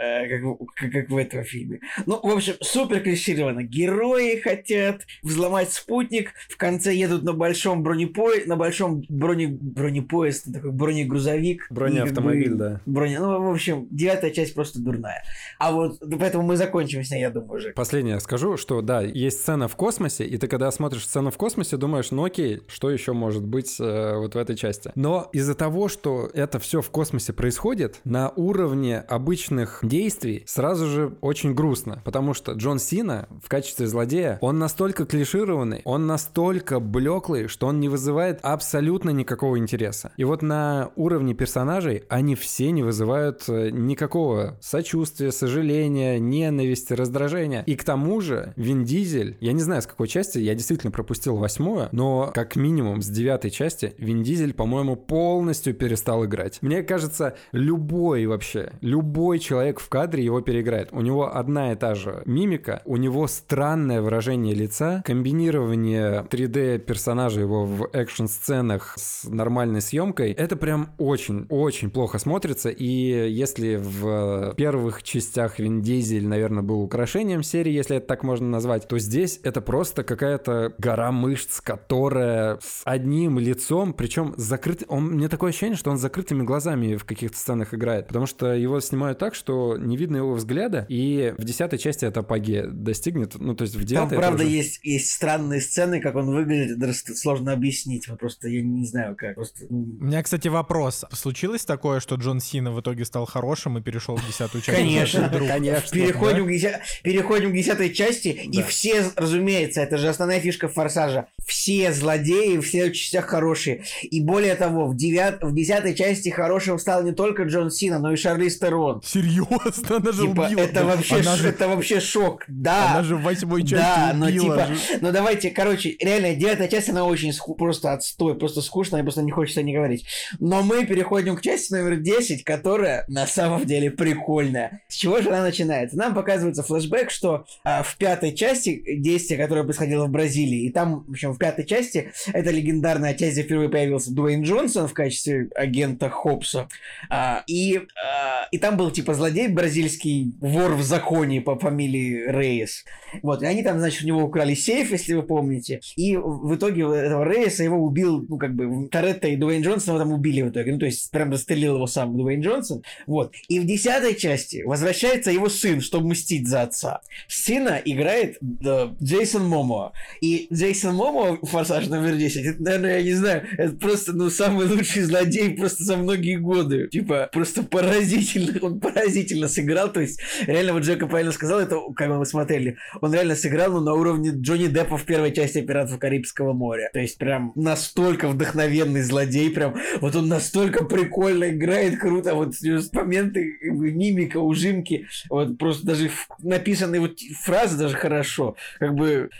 э, как, как, как в этом фильме. Ну, в общем, супер клишировано. Герои хотят взломать спутник, в конце едут на большом бронепоезде, на большом броне, бронепоезд, такой бронегрузовик. Бронеавтомобиль, как бы да. Броня, ну, в общем, девятая часть просто дурная. А вот, ну, поэтому мы закончим с ней, я думаю, уже. Последнее скажу, что да, есть сцена в космосе, и ты когда смотришь сцену в космосе, думаешь, ну окей, что еще может быть э, вот в этой части. Но из-за того, что это все в космосе происходит, на уровне обычных действий сразу же очень грустно, потому что Джон Сина в качестве злодея, он настолько клишированный, он настолько блеклый, что он не вызывает абсолютно никакого интереса. И вот на уровне персонажей они все не вызывают э, никакого сочувствия, сожаления, ненависти, раздражения. И к тому же Вин Дизель, я не знаю с какой части, я действительно пропустил восьмую, но как минимум с девятой части Вин Дизель, по-моему, полностью перестал играть. Мне кажется, любой вообще, любой человек в кадре его переиграет. У него одна и та же мимика, у него странное выражение лица, комбинирование 3D персонажа его в экшн-сценах с нормальной съемкой, это прям очень-очень плохо смотрится. И если в первых частях Вин Дизель, наверное, был украшением серии, если это так можно назвать, то здесь это просто какая-то гора мышц, которая с одним лицом, причем закрыт... Он, мне такое ощущение, что он с закрытыми глазами в каких-то сценах играет, потому что его снимают так, что не видно его взгляда, и в десятой части это апогея достигнет, ну, то есть в Там, девятой... это правда, уже- есть, есть странные сцены, как он выглядит, сложно сложно объяснить. Вот просто я не знаю как. Просто, ну, У меня, кстати, вопрос. Случилось такое, что Джон Сина в итоге стал хорошим и перешел в десятую часть? Конечно, конечно. Переходим, к деся- переходим к десятой части, и все, разумеется, это же основная фишка Форсажа. Все злодеи в всех частях хорошие. И более того, в, девят... в десятой части хорошим стал не только Джон Сина, но и Шарлиз Терон. Серьезно? Она же Типа, убила. это вообще, Она ш- же, это вообще шок. Да. она же в восьмой части Да, но убила. типа, же. ну давайте, короче, реально, девятая часть, она очень ску- просто отстой, просто скучная, просто не хочется не говорить. Но мы переходим к части номер 10, которая на самом деле прикольная. С чего же она начинается? Нам показывается флешбэк, что а, в пятой части действие, которое происходило в Бразилии, и там, в общем, в пятой части, это легендарная часть, где впервые появился Дуэйн Джонсон в качестве агента Хопса. А, и, а, и там был типа злодей бразильский, вор в законе по фамилии Рейс. Вот, и они там, значит, у него украли сейф, если вы помните. И в итоге этого Рейеса его убил, ну, как бы, Торетто и Дуэйн Джонсон его там убили в итоге. Ну, то есть, прям застрелил его сам Дуэйн Джонсон. Вот. И в десятой части возвращается его сын, чтобы мстить за отца. Сына играет да, Джейсон Момоа. И Джейсон Момоа, форсаж номер 10, это, наверное, я не знаю, это просто, ну, самый лучший злодей просто за многие годы. Типа, просто поразительно, он поразительно сыграл. То есть, реально, вот Джека правильно сказал, это, как мы смотрели, он реально сыграл, ну, на уровне Джонни Деппа в первой части «Пиратов Карибского моря». То есть, прям настолько вдохновенный злодей, прям, вот он настолько прикольно играет, круто, вот моменты, мимика, ужимки, вот просто даже написанные вот фразы даже хорошо. Как бы,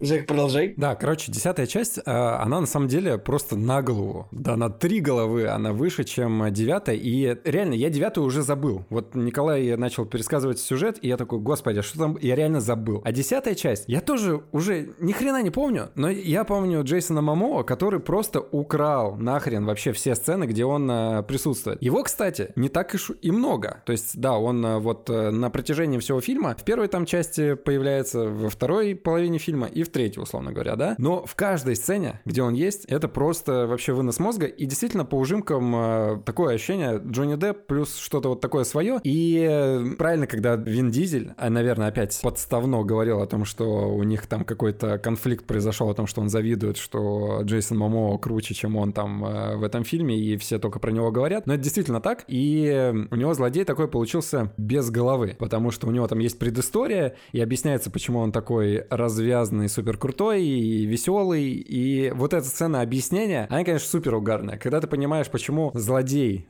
Жек, продолжай. Да, короче, десятая часть, э, она на самом деле просто на голову. Да, на три головы она выше, чем девятая. И реально, я девятую уже забыл. Вот Николай начал пересказывать сюжет, и я такой, господи, а что там? Я реально забыл. А десятая часть, я тоже уже ни хрена не помню, но я помню Джейсона Мамоа, который просто украл нахрен вообще все сцены, где он э, присутствует. Его, кстати, не так и, ш- и много. То есть, да, он э, вот э, на протяжении всего фильма в первой там части появляется, во второй половине фильма и в третьей, условно говоря, да. Но в каждой сцене, где он есть, это просто вообще вынос мозга. И действительно, по ужимкам э, такое ощущение Джонни Депп плюс что-то вот такое свое. И э, правильно, когда Вин Дизель, а, наверное, опять подставно говорил о том, что у них там какой-то конфликт произошел, о том, что он завидует, что Джейсон Мамо круче, чем он там э, в этом фильме, и все только про него говорят. Но это действительно так. И у него злодей такой получился без головы, потому что у него там есть предыстория, и объясняется, почему он такой развязанный, супер крутой и веселый. И вот эта сцена объяснения, она, конечно, супер угарная. Когда ты понимаешь, почему злодей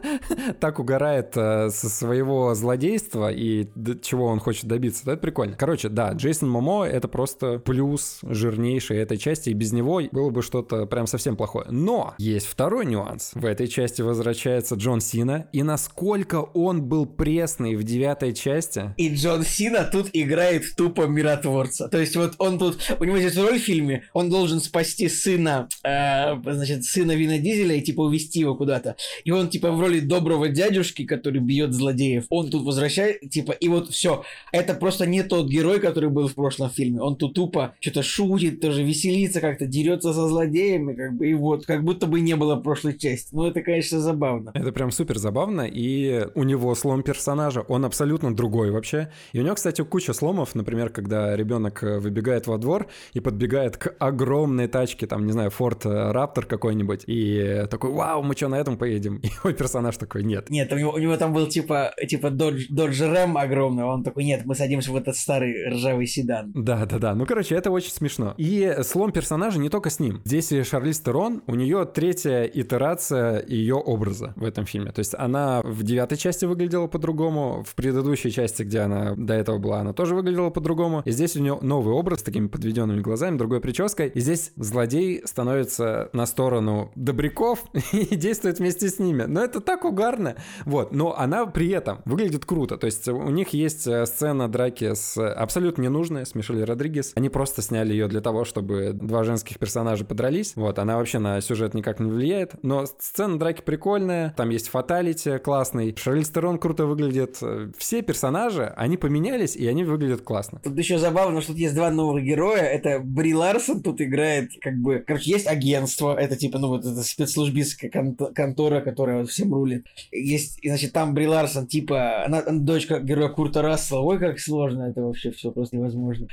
*laughs* так угорает э, со своего злодейства и чего он хочет добиться, то это прикольно. Короче, да, Джейсон Момоа это просто плюс жирнейший этой части, и без него было бы что-то прям совсем плохое. Но есть второй нюанс. В этой части возвращается Джон Сина, и насколько он был пресный в девятой части, И Джон Сина тут играет тупо миротворца. То есть вот он тут, у него здесь роль в фильме, он должен спасти сына, э, значит, сына Вина Дизеля и типа увести его куда-то. И он типа в роли доброго дядюшки, который бьет злодеев. Он тут возвращает, типа, и вот все. Это просто не тот герой, который был в прошлом фильме. Он тут тупо что-то шутит, тоже веселится как-то, дерется со злодеями, как бы, и вот, как будто бы не было прошлой части. Ну, это, конечно, забавно. Это прям супер забавно, и у него слом персонажа, он абсолютно другой вообще. И у него, кстати, куча сломов, например, когда ребенок э, выбегает во двор и подбегает к огромной тачке, там, не знаю, Ford Raptor какой-нибудь, и такой, вау, мы что, на этом поедем? *laughs* И мой персонаж такой, нет. Нет, у него, у него там был типа, типа Dodge, Dodge Ram огромный, он такой, нет, мы садимся в этот старый ржавый седан. Да, да, да. Ну, короче, это очень смешно. И слом персонажа не только с ним. Здесь и Шарлиз Терон, у нее третья итерация ее образа в этом фильме. То есть она в девятой части выглядела по-другому, в предыдущей части, где она до этого была, она тоже выглядела по-другому. И здесь у нее новый образ с такими подведенными глазами, другой прической. И здесь злодей становится на сторону добряков *laughs* и действует вместе с ними. Но это так угарно. Вот. Но она при этом выглядит круто. То есть у них есть э, сцена драки с абсолютно ненужной, с Мишель Родригес. Они просто сняли ее для того, чтобы два женских персонажа подрались. Вот. Она вообще на сюжет никак не влияет. Но сцена драки прикольная. Там есть фаталити классный. Шарлиз Терон круто выглядит. Все персонажи, они поменялись, и они выглядят классно. Тут еще забавно, что тут есть два новых героя. Это Бри Ларсон тут играет, как бы, короче, есть агентство, это типа, ну вот это спецслужбистская кон- контора, которая вот всем рулит. Есть, и, значит, там Бри Ларсон, типа, она, она дочка героя Курта Рассела. Ой, как сложно это вообще все, просто невозможно.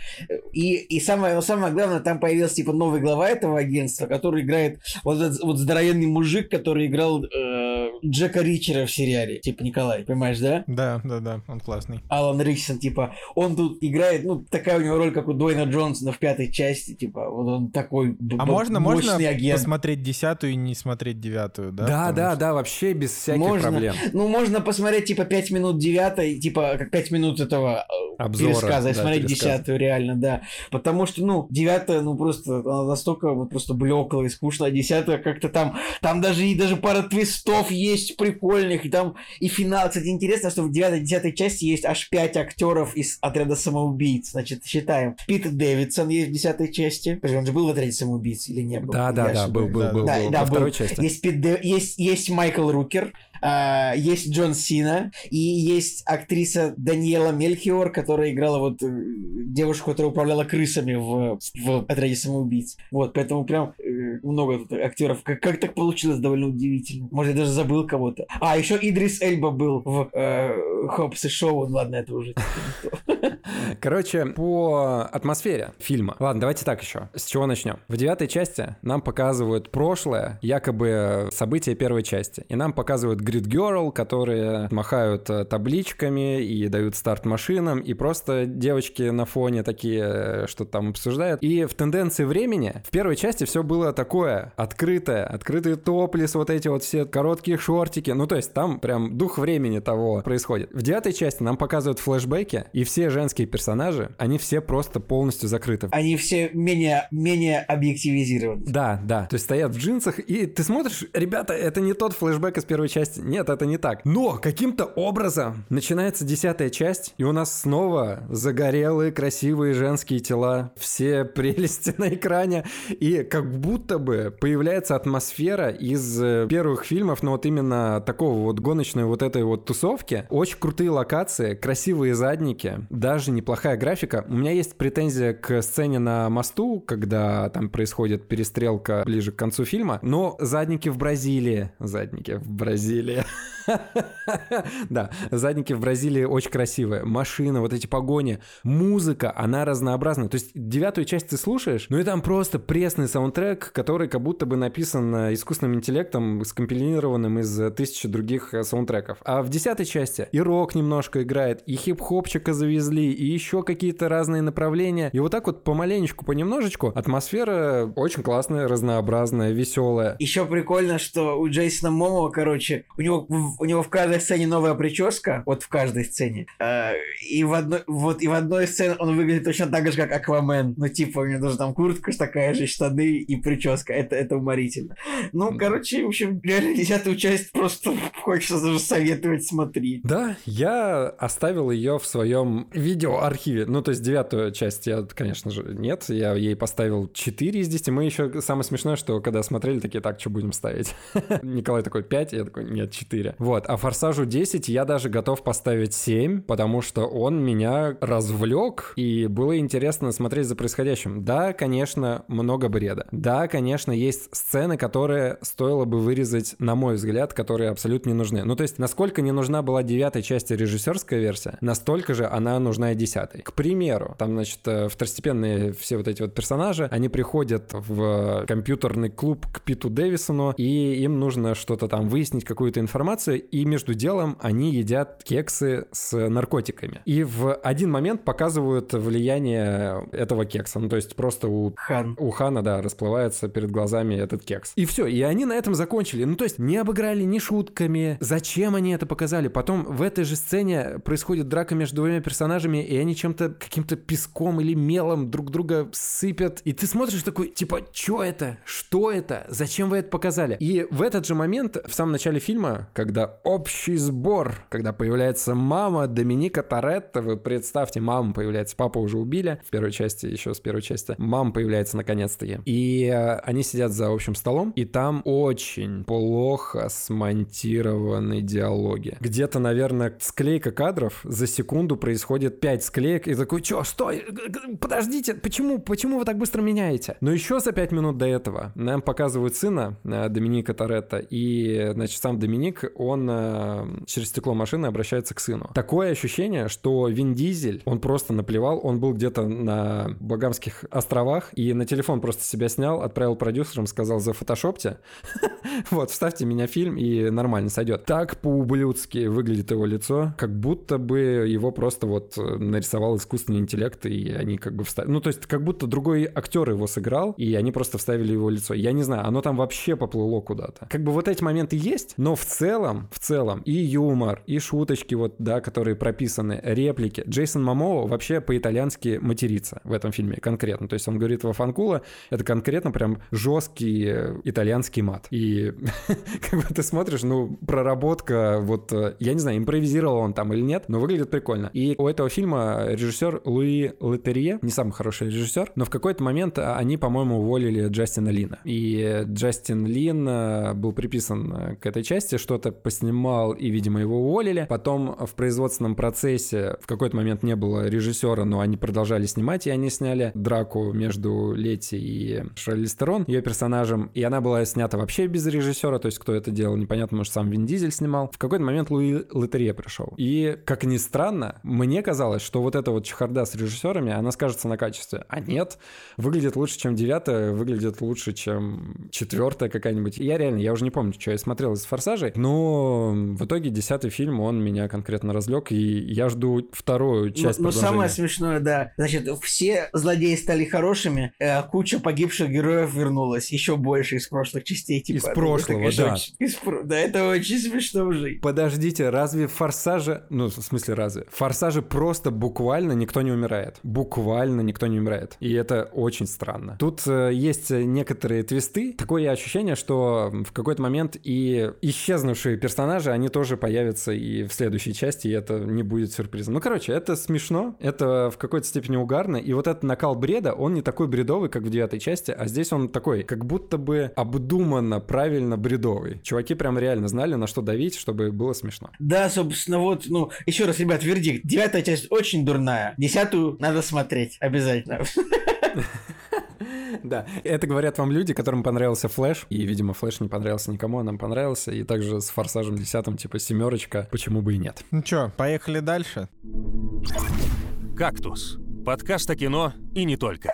И, и самое, но самое главное, там появился, типа, новый новый глава этого агентства, который играет вот этот вот здоровенный мужик, который играл э, Джека Ричера в сериале, типа Николай, понимаешь, да? Да, да, да, он классный. Алан Риксон, типа, он тут играет, ну, такая у него роль, как у Дуэйна Джонсона в пятой части, типа, вот он такой А можно, можно агент. посмотреть десятую и не смотреть девятую, да? Да, Потому да, что- да, вообще без всяких Можно. проблем. Ну, можно посмотреть, типа, 5 минут девятой, типа, как 5 минут этого э, Обзора, пересказа, и да, смотреть пересказа. десятую, реально, да. Потому что, ну, девятая, ну, просто она настолько вот просто блеклая и скучная, а десятая как-то там, там даже и даже пара твистов есть прикольных, и там и финал. Кстати, интересно, что в девятой, десятой части есть аж 5 актеров из отряда самоубийц. Значит, считаем. Пит Дэвидсон есть в десятой части. Он же был в отряде самоубийц или не был? Да, да, да, был, был, был, да, был. да, Во был. второй части. Есть, Пит Дэ- есть, есть Майкл Рукер, а, есть Джон Сина, и есть актриса Даниэла Мельхиор, которая играла вот э, девушку, которая управляла крысами в, в отряде самоубийц. Вот, поэтому прям э, много тут актеров. Как, как так получилось, довольно удивительно. Может, я даже забыл кого-то. А, еще Идрис Эльба был в э, Хопс и Шоу. Ну, ладно, это уже. *laughs* Короче, по атмосфере фильма. Ладно, давайте так еще. С чего начнем? В девятой части нам показывают прошлое, якобы события первой части. И нам показывают Grid Girl, которые махают э, табличками и дают старт машинам, и просто девочки на фоне такие э, что-то там обсуждают. И в тенденции времени в первой части все было такое открытое, открытый топлис, вот эти вот все короткие шортики. Ну, то есть там прям дух времени того происходит. В девятой части нам показывают флешбеки, и все женские персонажи, они все просто полностью закрыты. Они все менее, менее объективизированы. Да, да. То есть стоят в джинсах, и ты смотришь, ребята, это не тот флешбэк из первой части. Нет, это не так. Но каким-то образом начинается десятая часть, и у нас снова загорелые, красивые женские тела, все *laughs* прелести на экране, и как будто бы появляется атмосфера из э, первых фильмов, но вот именно такого вот гоночной вот этой вот тусовки. Очень крутые локации, красивые задники, даже неплохая графика. У меня есть претензия к сцене на мосту, когда там происходит перестрелка ближе к концу фильма, но задники в Бразилии, задники в Бразилии, *laughs* да, задники в Бразилии очень красивые, машины, вот эти погони, музыка, она разнообразна. То есть девятую часть ты слушаешь, ну и там просто пресный саундтрек, который как будто бы написан э, искусственным интеллектом, скомпилированным из э, тысячи других э, саундтреков. А в десятой части и рок немножко играет, и хип-хопчика завезли, и еще какие-то разные направления. И вот так вот помаленечку, понемножечку атмосфера очень классная, разнообразная, веселая. Еще прикольно, что у Джейсона Момова, короче, у него, у него в каждой сцене новая прическа, вот в каждой сцене. Э, и в одной, вот и в одной сцене он выглядит точно так же, как Аквамен. Ну, типа, у него даже там куртка такая же, штаны и прическа. Это, это уморительно. Ну, короче, в общем, реально десятую часть просто *laughs* хочется даже советовать смотреть. Да, я оставил ее в своем видеоархиве. Ну, то есть девятую часть я, конечно же, нет. Я ей поставил 4 из 10. Мы еще самое смешное, что когда смотрели, такие, так, что будем ставить? *laughs* Николай такой 5, я такой, нет, 4. Вот, а Форсажу 10 я даже готов поставить 7, потому что он меня развлек, и было интересно смотреть за происходящим. Да, конечно, много бреда. Да, конечно, есть сцены, которые стоило бы вырезать, на мой взгляд, которые абсолютно не нужны. Ну, то есть, насколько не нужна была девятой части режиссерская версия, настолько же она нужна и десятой. К примеру, там, значит, э, второстепенные все вот эти вот персонажи, они приходят в компьютерный клуб к Питу Дэвисону, и им нужно что-то там выяснить, какую-то информацию, и между делом они едят кексы с наркотиками. И в один момент показывают влияние этого кекса. Ну, то есть просто у Хан. у Хана, да, расплывается перед глазами этот кекс. И все, и они на этом закончили. Ну, то есть не обыграли ни шутками. Зачем они это показали? Потом в этой же сцене происходит драка между двумя персонажами, и они чем-то, каким-то песком или мелом друг друга сыпят. И ты смотришь такой, типа, что это? Что это? Зачем вы это показали? И в этот же момент, в самом начале фильма, когда общий сбор, когда появляется мама Доминика Торетто, вы представьте, мама появляется, папа уже убили в первой части, еще с первой части. Мама появляется наконец-таки. И э, они сидят за общим столом, и там очень плохо смонтированы диалоги. Где-то, наверное, склейка кадров за секунду происходит опять склеек, и такой, чё, стой, подождите, почему, почему вы так быстро меняете? Но еще за пять минут до этого нам показывают сына э, Доминика Торетто, и, значит, сам Доминик, он э, через стекло машины обращается к сыну. Такое ощущение, что Вин Дизель, он просто наплевал, он был где-то на Багамских островах, и на телефон просто себя снял, отправил продюсерам, сказал, за фотошопте, *laughs* вот, вставьте меня в фильм, и нормально сойдет. Так по-ублюдски выглядит его лицо, как будто бы его просто вот э, нарисовал искусственный интеллект, и они как бы вставили... Ну, то есть, как будто другой актер его сыграл, и они просто вставили его лицо. Я не знаю, оно там вообще поплыло куда-то. Как бы вот эти моменты есть, но в целом, в целом, и юмор, и шуточки вот, да, которые прописаны, реплики. Джейсон Мамоу вообще по-итальянски матерится в этом фильме конкретно. То есть он говорит во Фанкула, это конкретно прям жесткий э, итальянский мат. И *laughs* как бы ты смотришь, ну, проработка, вот, э, я не знаю, импровизировал он там или нет, но выглядит прикольно. И у этого фильма режиссер Луи Летерье, не самый хороший режиссер, но в какой-то момент они, по-моему, уволили Джастина Лина. И Джастин Лин э, был приписан к этой части, что-то поснимал, и, видимо, его уволили. Потом в производственном процессе в какой-то момент не было режиссера, но они продолжали снимать, и они сняли драку между Лети и Шарли Стерон, ее персонажем, и она была снята вообще без режиссера, то есть кто это делал, непонятно, может, сам Вин Дизель снимал. В какой-то момент Луи Лотерье пришел. И, как ни странно, мне казалось, что вот эта вот чехарда с режиссерами, она скажется на качестве. А нет, выглядит лучше, чем девятая, выглядит лучше, чем четвертая какая-нибудь. Я реально, я уже не помню, что я смотрел из «Форсажей», но в итоге десятый фильм, он меня конкретно разлег, и я жду вторую часть Но, но самое смешное, да, значит, все злодеи стали хорошими, э, куча погибших героев вернулась, еще больше из прошлых частей. Типа, из прошлого, да. Очень, из, да, это очень смешно уже. Подождите, разве в «Форсаже», ну, в смысле разве, в «Форсаже» просто буквально никто не умирает. Буквально никто не умирает. И это очень странно. Тут э, есть некоторые твисты. Такое ощущение, что в какой-то момент и исчезнувшие персонажи, они тоже появятся и в следующей части, и это не будет сюрпризом. Ну, короче, это смешно, это в какой-то степени угарно, и вот этот накал бреда, он не такой бредовый, как в девятой части, а здесь он такой, как будто бы обдуманно, правильно бредовый. Чуваки прям реально знали, на что давить, чтобы было смешно. Да, собственно, вот, ну, еще раз, ребят, вердикт. Девятая часть очень дурная. Десятую надо смотреть обязательно. *laughs* *laughs* Да, это говорят вам люди, которым понравился Флэш, и, видимо, Флэш не понравился никому, а нам понравился, и также с Форсажем 10 типа семерочка, почему бы и нет. Ну чё, поехали дальше? «Кактус» — подкаст о кино и не только.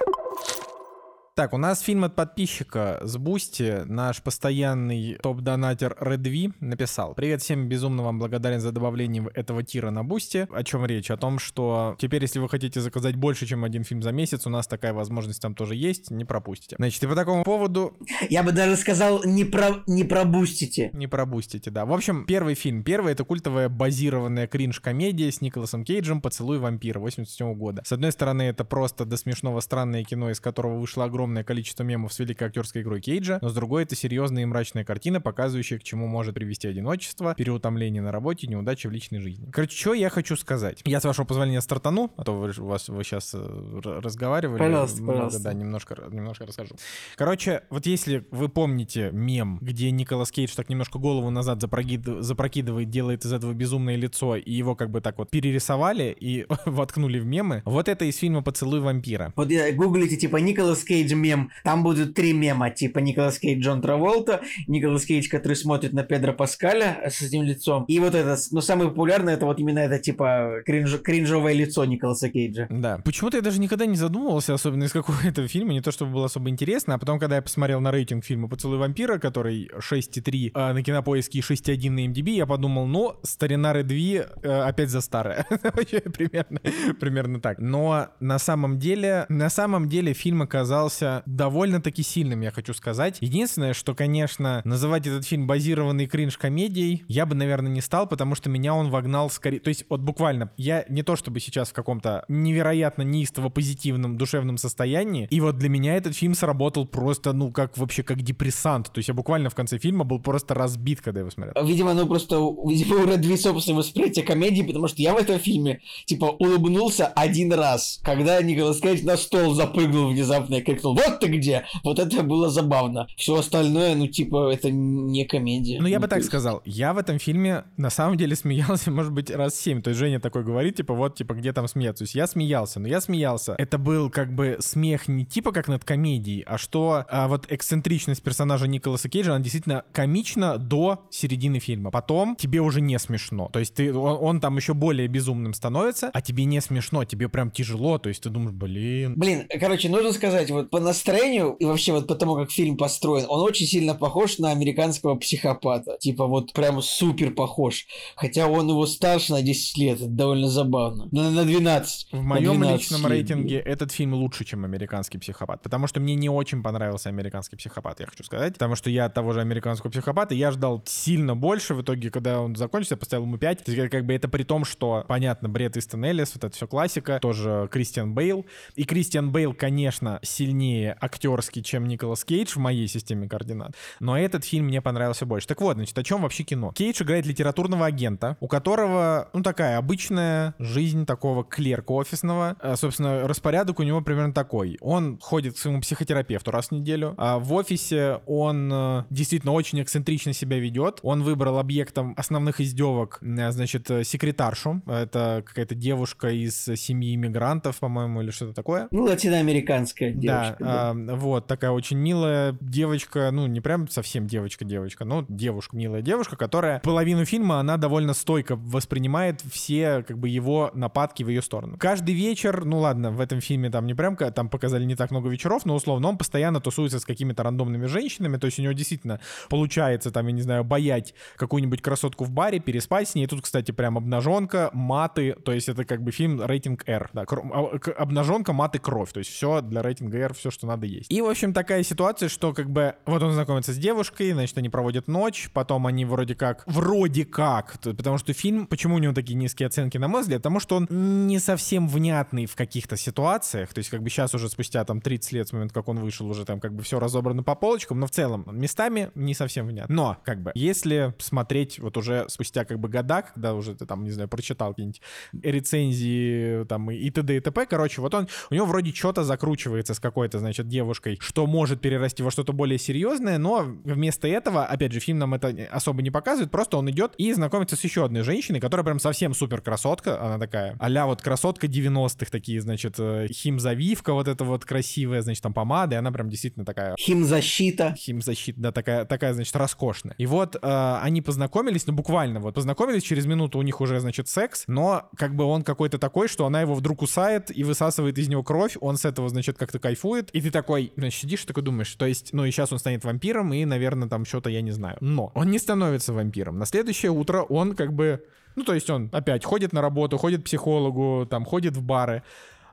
Так, у нас фильм от подписчика с Boosty. Наш постоянный топ-донатер Редви написал. Привет всем, безумно вам благодарен за добавление этого тира на Boosty. О чем речь? О том, что теперь, если вы хотите заказать больше, чем один фильм за месяц, у нас такая возможность там тоже есть, не пропустите. Значит, и по такому поводу... Я бы даже сказал, не, про... не пробустите. Не пробустите, да. В общем, первый фильм. Первый — это культовая базированная кринж-комедия с Николасом Кейджем «Поцелуй вампира» 87 года. С одной стороны, это просто до смешного странное кино, из которого вышло огромное огромное количество мемов с великой актерской игрой Кейджа, но с другой это серьезная и мрачная картина, показывающая, к чему может привести одиночество, переутомление на работе, неудачи в личной жизни. Короче, что я хочу сказать? Я, с вашего позволения, стартану, а то вы, вас, вы сейчас э, разговаривали. Пожалуйста, много, пожалуйста. Да, немножко, немножко расскажу. Короче, вот если вы помните мем, где Николас Кейдж так немножко голову назад запрокидывает, запрокидывает делает из этого безумное лицо, и его как бы так вот перерисовали и *laughs* воткнули в мемы, вот это из фильма «Поцелуй вампира». Вот я гуглите, типа, Николас Кейдж мем, там будут три мема, типа Николас Кейдж, Джон Траволта, Николас Кейдж, который смотрит на Педро Паскаля с этим лицом, и вот это, но самый популярный, это вот именно это, типа, кринж, кринжовое лицо Николаса Кейджа. Да. Почему-то я даже никогда не задумывался, особенно из какого *laughs* это фильма, не то чтобы было особо интересно, а потом, когда я посмотрел на рейтинг фильма «Поцелуй вампира», который 6,3 а на Кинопоиске и 6,1 на MDB, я подумал, ну, старина Редви э, опять за старое. *laughs* Вообще примерно, примерно так. Но на самом деле, на самом деле фильм оказался довольно-таки сильным, я хочу сказать. Единственное, что, конечно, называть этот фильм базированный кринж-комедией я бы, наверное, не стал, потому что меня он вогнал скорее... То есть, вот буквально, я не то чтобы сейчас в каком-то невероятно неистово позитивном душевном состоянии, и вот для меня этот фильм сработал просто, ну, как вообще, как депрессант. То есть я буквально в конце фильма был просто разбит, когда его смотрел. Видимо, ну просто, видимо, у Редви собственное восприятие комедии, потому что я в этом фильме, типа, улыбнулся один раз, когда Николас Кейдж на стол запрыгнул внезапно и крикнул вот ты где. Вот это было забавно. Все остальное, ну, типа, это не комедия. Ну, я бы то так сказал. Я в этом фильме на самом деле смеялся, *laughs* может быть, раз семь. То есть Женя такой говорит, типа, вот, типа, где там смеяться. То есть я смеялся, но я смеялся. Это был как бы смех не типа как над комедией, а что а, вот эксцентричность персонажа Николаса Кейджа, она действительно комична до середины фильма. Потом тебе уже не смешно. То есть ты, он, он там еще более безумным становится, а тебе не смешно, тебе прям тяжело. То есть ты думаешь, блин, Блин, короче, нужно сказать, вот по настроению и вообще вот по тому, как фильм построен, он очень сильно похож на американского психопата. Типа вот прям супер похож. Хотя он его старше на 10 лет, это довольно забавно. На, на 12. В моем 12 личном лет, рейтинге этот фильм лучше, чем «Американский психопат», потому что мне не очень понравился «Американский психопат», я хочу сказать, потому что я от того же «Американского психопата» я ждал сильно больше, в итоге, когда он закончился, я поставил ему 5, То есть, как бы это при том, что, понятно, Бред Истон Эллис, вот это все классика, тоже Кристиан Бейл, и Кристиан Бейл, конечно, сильнее актерский, чем Николас Кейдж в моей системе координат, но этот фильм мне понравился больше. Так вот, значит, о чем вообще кино? Кейдж играет литературного агента, у которого, ну, такая обычная жизнь такого клерка офисного. А, Собственно, распорядок у него примерно такой. Он ходит к своему психотерапевту раз в неделю. А в офисе он э, действительно очень эксцентрично себя ведет. Он выбрал объектом основных издевок, э, значит, э, секретаршу. Это какая-то девушка из семьи иммигрантов, по-моему, или что-то такое. Ну, латиноамериканская девушка. Да, вот такая очень милая девочка, ну не прям совсем девочка-девочка, но девушка, милая девушка, которая половину фильма она довольно стойко воспринимает все как бы его нападки в ее сторону. Каждый вечер, ну ладно, в этом фильме там не прям там показали не так много вечеров, но условно он постоянно тусуется с какими-то рандомными женщинами, то есть у него действительно получается там, я не знаю, боять какую-нибудь красотку в баре, переспать с ней. Тут, кстати, прям обнаженка, маты, то есть это как бы фильм рейтинг R, да, а, обнаженка, маты, кровь, то есть все для рейтинга R, все, что надо есть. И, в общем, такая ситуация, что как бы вот он знакомится с девушкой, значит, они проводят ночь, потом они вроде как, вроде как, потому что фильм, почему у него такие низкие оценки, на мой взгляд, потому что он не совсем внятный в каких-то ситуациях, то есть как бы сейчас уже спустя там 30 лет с момента, как он вышел, уже там как бы все разобрано по полочкам, но в целом местами не совсем внятно. Но как бы если смотреть вот уже спустя как бы года, когда уже ты там, не знаю, прочитал какие-нибудь рецензии там и т.д. и т.п., короче, вот он, у него вроде что-то закручивается с какой-то, значит, девушкой, что может перерасти во что-то более серьезное, но вместо этого, опять же, фильм нам это особо не показывает, просто он идет и знакомится с еще одной женщиной, которая прям совсем супер красотка, она такая, а вот красотка 90-х такие, значит, э, химзавивка вот эта вот красивая, значит, там помада, и она прям действительно такая Химзащита. химзащита, да, такая, такая, значит, роскошная. И вот э, они познакомились, ну, буквально вот, познакомились, через минуту у них уже, значит, секс, но как бы он какой-то такой, что она его вдруг кусает и высасывает из него кровь, он с этого, значит, как-то кайфует, и ты такой, значит, сидишь и такой думаешь, то есть, ну, и сейчас он станет вампиром, и, наверное, там что-то, я не знаю. Но он не становится вампиром. На следующее утро он как бы, ну, то есть он опять ходит на работу, ходит к психологу, там, ходит в бары,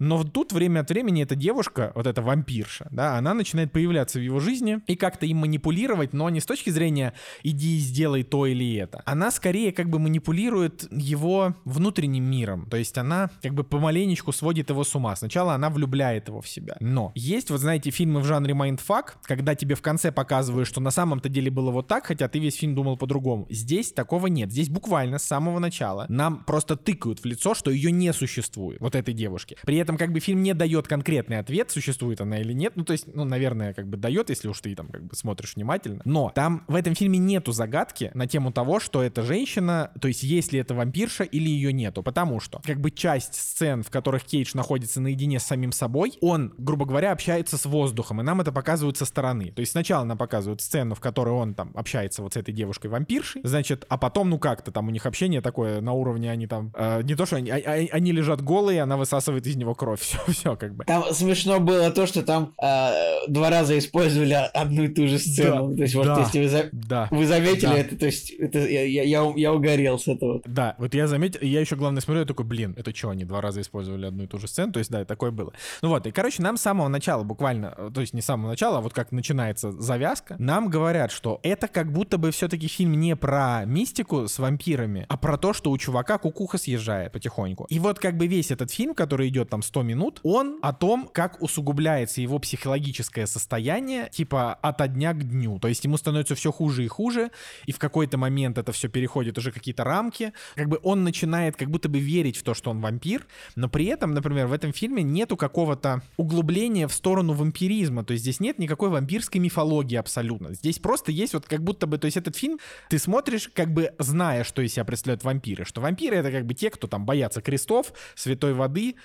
но тут время от времени эта девушка, вот эта вампирша, да, она начинает появляться в его жизни и как-то им манипулировать, но не с точки зрения «иди и сделай то или это». Она скорее как бы манипулирует его внутренним миром. То есть она как бы помаленечку сводит его с ума. Сначала она влюбляет его в себя. Но есть, вот знаете, фильмы в жанре mindfuck, когда тебе в конце показывают, что на самом-то деле было вот так, хотя ты весь фильм думал по-другому. Здесь такого нет. Здесь буквально с самого начала нам просто тыкают в лицо, что ее не существует, вот этой девушки. При этом как бы фильм не дает конкретный ответ, существует она или нет. Ну, то есть, ну, наверное, как бы дает, если уж ты там как бы смотришь внимательно. Но там в этом фильме нету загадки на тему того, что эта женщина, то есть есть ли это вампирша или ее нету. Потому что как бы часть сцен, в которых Кейдж находится наедине с самим собой, он, грубо говоря, общается с воздухом, и нам это показывают со стороны. То есть сначала нам показывают сцену, в которой он там общается вот с этой девушкой-вампиршей, значит, а потом, ну как-то там у них общение такое на уровне, они там, э, не то, что они, а- а- они лежат голые, она высасывает из него кровь, *laughs* все, все как бы. Там смешно было то, что там э, два раза использовали одну и ту же сцену. Да, то есть, вот да. если вы, за- Да. вы заметили Да. это, то есть это, я, я, я, я угорел с этого. Да, вот я заметил, я еще главное смотрю, я такой, блин, это что, они два раза использовали одну и ту же сцену? То есть, да, такое было. Ну вот, и, короче, нам с самого начала буквально, э, то есть не с самого начала, а вот как начинается завязка, нам говорят, что это как будто бы все-таки фильм не про мистику с вампирами, а про то, что у чувака кукуха съезжает потихоньку. И вот как бы весь этот фильм, который идет там 100 минут, он о том, как усугубляется его психологическое состояние, типа, от дня к дню. То есть ему становится все хуже и хуже, и в какой-то момент это все переходит уже какие-то рамки. Как бы он начинает как будто бы верить в то, что он вампир, но при этом, например, в этом фильме нету какого-то углубления в сторону вампиризма. То есть здесь нет никакой вампирской мифологии абсолютно. Здесь просто есть вот как будто бы, то есть этот фильм ты смотришь, как бы зная, что из себя представляют вампиры, что вампиры это как бы те, кто там боятся крестов, святой воды,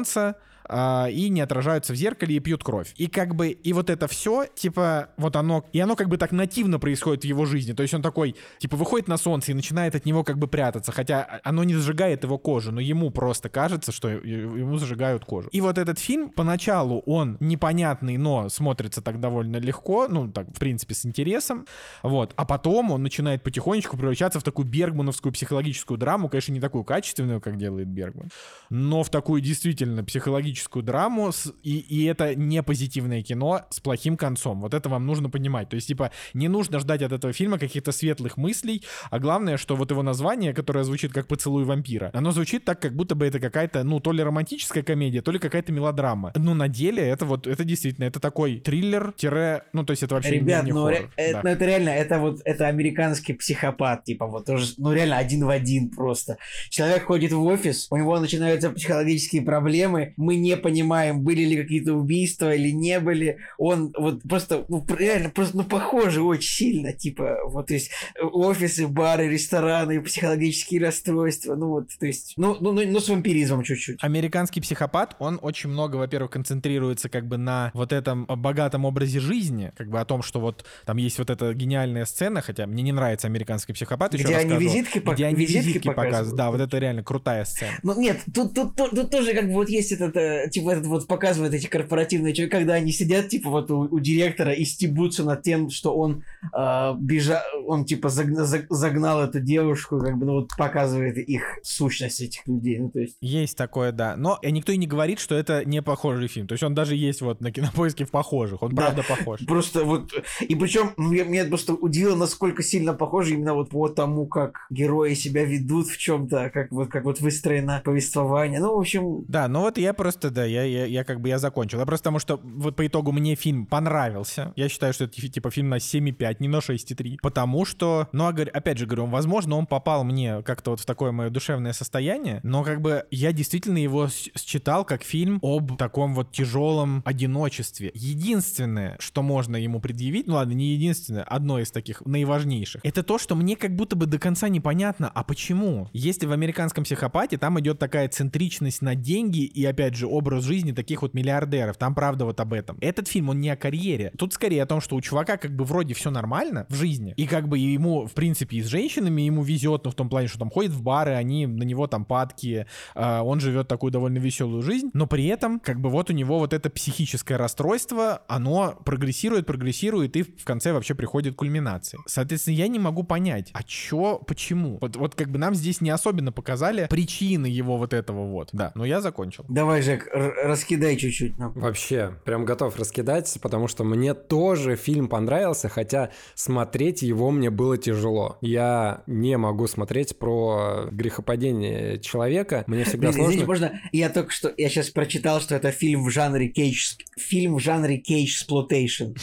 солнца, а, и не отражаются в зеркале и пьют кровь. И как бы, и вот это все, типа, вот оно, и оно как бы так нативно происходит в его жизни. То есть он такой, типа, выходит на солнце и начинает от него как бы прятаться, хотя оно не сжигает его кожу, но ему просто кажется, что ему зажигают кожу. И вот этот фильм, поначалу он непонятный, но смотрится так довольно легко, ну, так, в принципе, с интересом, вот. А потом он начинает потихонечку превращаться в такую бергмановскую психологическую драму, конечно, не такую качественную, как делает Бергман, но в такую действительно психологическую романтическую драму, с, и, и это не позитивное кино с плохим концом. Вот это вам нужно понимать. То есть, типа, не нужно ждать от этого фильма каких-то светлых мыслей, а главное, что вот его название, которое звучит как «Поцелуй вампира», оно звучит так, как будто бы это какая-то, ну, то ли романтическая комедия, то ли какая-то мелодрама. Ну, на деле это вот, это действительно, это такой триллер, тире, ну, то есть это вообще Ребят, не, не ну, хоррор. ре- это, Да. ну, это реально, это вот, это американский психопат, типа, вот тоже, ну, реально один в один просто. Человек ходит в офис, у него начинаются психологические проблемы, мы не понимаем, были ли какие-то убийства или не были. Он вот просто, ну, реально, просто, ну, похоже очень сильно, типа, вот, то есть, э, офисы, бары, рестораны, психологические расстройства, ну, вот, то есть, ну, ну, ну, ну с вампиризмом чуть-чуть. Американский психопат, он очень много, во-первых, концентрируется как бы на вот этом богатом образе жизни, как бы о том, что вот там есть вот эта гениальная сцена, хотя мне не нравится американский психопат, еще Где они визитки пок- где они визитки визитки, показывают. показывают. Да, вот это реально крутая сцена. Ну нет, тут, тут, тут, тут тоже как бы вот есть этот, э, типа этот вот показывает эти корпоративные человек, когда они сидят типа вот у, у директора и стебутся над тем, что он э, бежа, он типа загна- заг- загнал эту девушку, как бы ну вот показывает их сущность этих людей, ну то есть. Есть такое, да. Но э, никто и не говорит, что это не похожий фильм. То есть он даже есть вот на кинопоиске в похожих. Он Да. правда похож. Просто вот, и причем мне, меня просто удивило, насколько сильно похоже именно вот по тому, как герои себя ведут в чем-то, как вот, как вот выстроено повествование. Ну, в общем, Да, ну вот я просто, да, я, я, я как бы я закончил. Я просто потому что вот по итогу мне фильм понравился. Я считаю, что это типа фильм на 7,5, не на 6,3. Потому что, ну, а опять же говорю, возможно, он попал мне как-то вот в такое мое душевное состояние, но как бы я действительно его считал как фильм об таком вот тяжелом одиночестве. Единственное, что можно ему предъявить, ну ладно, не единственное, одно из таких наиважнейших, это то, что мне как будто бы до конца непонятно, а почему? Если в американском психопате там идет такая центричность на деньги и, опять же, образ жизни таких вот миллиардеров, там правда вот об этом. Этот фильм, он не о карьере. Тут скорее о том, что у чувака как бы вроде все нормально в жизни, и как бы ему, в принципе, и с женщинами ему везет, ну, в том плане, что там ходит в бары, они на него там падки, а, он живет такую довольно веселую жизнь, но при этом, как бы вот у него вот это психическое расстройство, оно прогрессирует, прогрессирует, и в конце вообще приходит кульминации. Соответственно, я не могу понять, а чё, почему? Вот, вот как бы нам здесь не особенно показали причины его вот этого вот. Да, но я закончил. давай, Жек, р- раскидай чуть-чуть нам. Вообще, прям готов раскидать, потому что мне тоже фильм понравился, хотя смотреть его мне было тяжело. Я не могу смотреть про грехопадение человека. Мне всегда Блин, извините, сложно. можно... Я только что... Я сейчас прочитал, что это фильм в жанре кейдж... Фильм в жанре Cagesploitation.